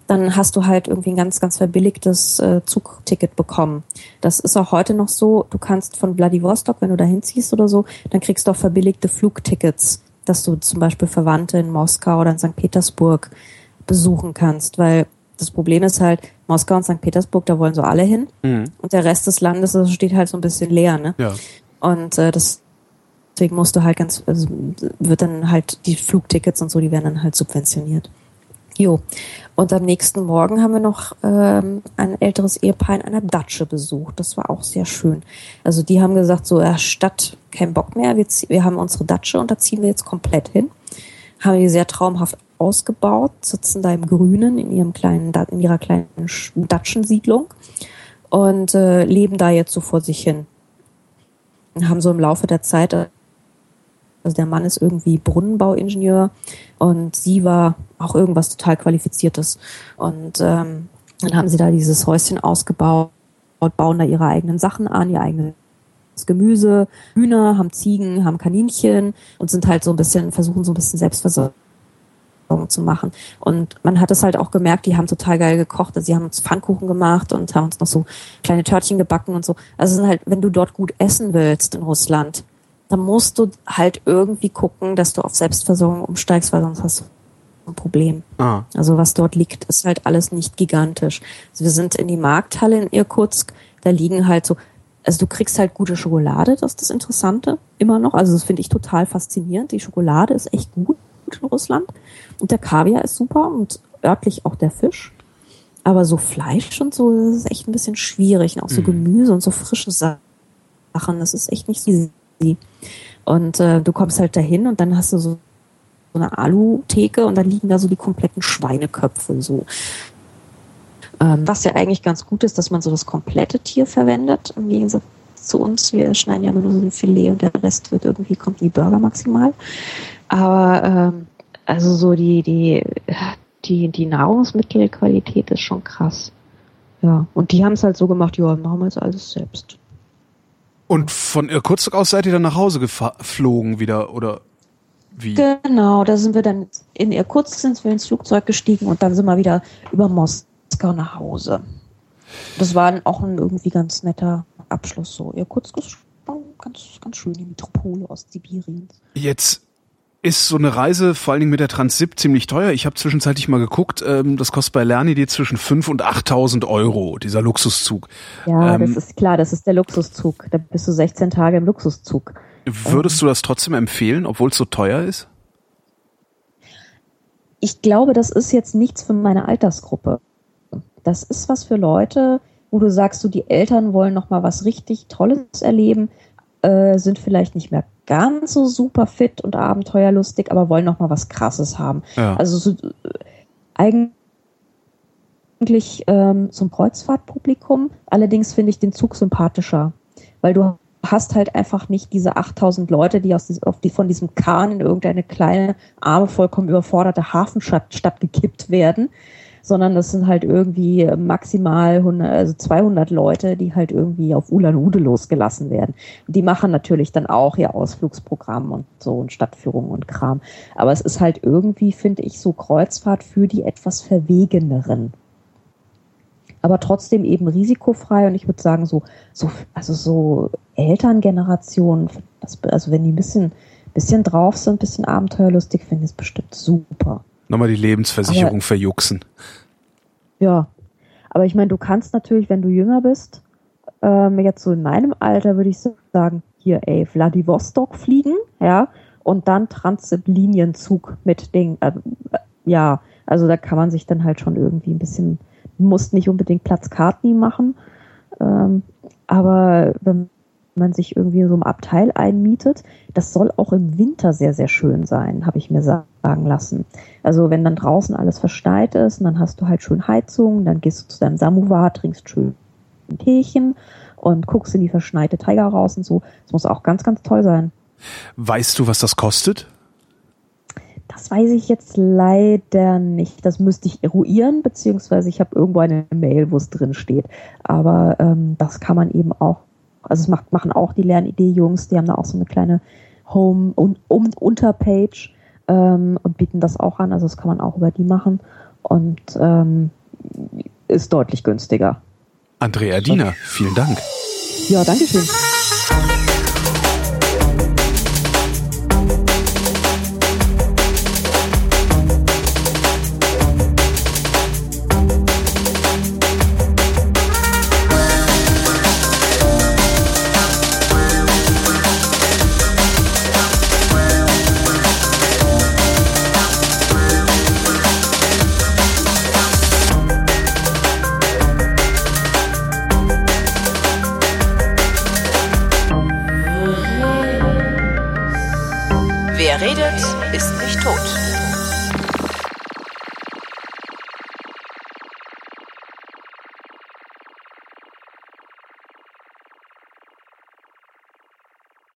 dann hast du halt irgendwie ein ganz, ganz verbilligtes äh, Zugticket bekommen. Das ist auch heute noch so. Du kannst von Vladivostok, wenn du da hinziehst oder so, dann kriegst du auch verbilligte Flugtickets, dass du zum Beispiel Verwandte in Moskau oder in St. Petersburg besuchen kannst, weil das Problem ist halt, Moskau und St. Petersburg, da wollen so alle hin. Mhm. Und der Rest des Landes das steht halt so ein bisschen leer, ne? Ja. Und äh, das deswegen musst du halt ganz, also wird dann halt die Flugtickets und so, die werden dann halt subventioniert. Jo. Und am nächsten Morgen haben wir noch ähm, ein älteres Ehepaar in einer Datsche besucht. Das war auch sehr schön. Also die haben gesagt, so ja, Stadt, kein Bock mehr. Wir, wir haben unsere Datsche und da ziehen wir jetzt komplett hin. Haben die sehr traumhaft ausgebaut, sitzen da im Grünen in ihrem kleinen, in ihrer kleinen Datschensiedlung und äh, leben da jetzt so vor sich hin. Haben so im Laufe der Zeit also der Mann ist irgendwie Brunnenbauingenieur und sie war auch irgendwas total Qualifiziertes. Und ähm, dann haben sie da dieses Häuschen ausgebaut, bauen da ihre eigenen Sachen an, ihr eigenes Gemüse, Hühner, haben Ziegen, haben Kaninchen und sind halt so ein bisschen, versuchen so ein bisschen Selbstversorgung zu machen. Und man hat es halt auch gemerkt, die haben total geil gekocht. Also sie haben uns Pfannkuchen gemacht und haben uns noch so kleine Törtchen gebacken und so. Also halt, wenn du dort gut essen willst in Russland, dann musst du halt irgendwie gucken, dass du auf Selbstversorgung umsteigst, weil sonst hast du ein Problem. Ah. Also was dort liegt, ist halt alles nicht gigantisch. Also wir sind in die Markthalle in Irkutsk, da liegen halt so, also du kriegst halt gute Schokolade, das ist das Interessante, immer noch. Also das finde ich total faszinierend. Die Schokolade ist echt gut in Russland. Und der Kaviar ist super und örtlich auch der Fisch. Aber so Fleisch und so, das ist echt ein bisschen schwierig. Und auch so mhm. Gemüse und so frische Sachen, das ist echt nicht so easy. Und äh, du kommst halt dahin und dann hast du so eine Alu-Theke und dann liegen da so die kompletten Schweineköpfe so. Ähm, was ja eigentlich ganz gut ist, dass man so das komplette Tier verwendet, im Gegensatz zu uns. Wir schneiden ja nur so ein Filet und der Rest wird irgendwie, kommt die Burger maximal. Aber ähm, also so die, die, die, die Nahrungsmittelqualität ist schon krass. Ja. Und die haben es halt so gemacht, ja, machen wir jetzt alles selbst. Und von Irkutsk aus seid ihr dann nach Hause geflogen wieder, oder? Wie? Genau, da sind wir dann in Irkutsk sind wir ins Flugzeug gestiegen und dann sind wir wieder über Moskau nach Hause. Das war dann auch ein irgendwie ganz netter Abschluss so. Irkutsk ist ganz, ganz schön, die Metropole Ostsibiriens. Jetzt ist so eine Reise, vor allen Dingen mit der Transsib, ziemlich teuer. Ich habe zwischenzeitlich mal geguckt, ähm, das kostet bei Lernidee zwischen 5.000 und 8.000 Euro, dieser Luxuszug. Ja, ähm, das ist klar, das ist der Luxuszug. Da bist du 16 Tage im Luxuszug. Würdest ähm, du das trotzdem empfehlen, obwohl es so teuer ist? Ich glaube, das ist jetzt nichts für meine Altersgruppe. Das ist was für Leute, wo du sagst, so die Eltern wollen noch mal was richtig Tolles erleben, äh, sind vielleicht nicht mehr ganz so super fit und abenteuerlustig, aber wollen noch mal was Krasses haben. Ja. Also so, eigentlich ähm, zum Kreuzfahrtpublikum. Allerdings finde ich den Zug sympathischer, weil du hast halt einfach nicht diese 8000 Leute, die, aus, auf die von diesem Kahn in irgendeine kleine, arme, vollkommen überforderte Hafenstadt gekippt werden, sondern das sind halt irgendwie maximal 100, also 200 Leute, die halt irgendwie auf Ulan Ude losgelassen werden. Die machen natürlich dann auch ihr Ausflugsprogramm und so und Stadtführungen und Kram. Aber es ist halt irgendwie, finde ich, so Kreuzfahrt für die etwas Verwegeneren aber trotzdem eben risikofrei und ich würde sagen so so also so Elterngenerationen also wenn die ein bisschen bisschen drauf sind, ein bisschen abenteuerlustig, finde ich es bestimmt super. Nochmal die Lebensversicherung aber, verjuxen. Ja, aber ich meine, du kannst natürlich, wenn du jünger bist, ähm, jetzt so in meinem Alter würde ich sagen, hier, ey, Vladivostok fliegen, ja, und dann Transsib-Linienzug mit den, äh, ja, also da kann man sich dann halt schon irgendwie ein bisschen, muss nicht unbedingt Platzkarten machen, ähm, aber wenn man sich irgendwie in so einem Abteil einmietet. Das soll auch im Winter sehr, sehr schön sein, habe ich mir sagen lassen. Also wenn dann draußen alles verschneit ist und dann hast du halt schön Heizung, dann gehst du zu deinem Samovar, trinkst schön ein Teechen und guckst in die verschneite Tiger raus und so. Das muss auch ganz, ganz toll sein. Weißt du, was das kostet? Das weiß ich jetzt leider nicht. Das müsste ich eruieren, beziehungsweise ich habe irgendwo eine Mail, wo es drin steht. Aber ähm, das kann man eben auch also es macht, machen auch die Lernidee-Jungs, die haben da auch so eine kleine Home- und um, Unterpage ähm, und bieten das auch an. Also das kann man auch über die machen und ähm, ist deutlich günstiger. Andrea Diener, vielen Dank. Ja, danke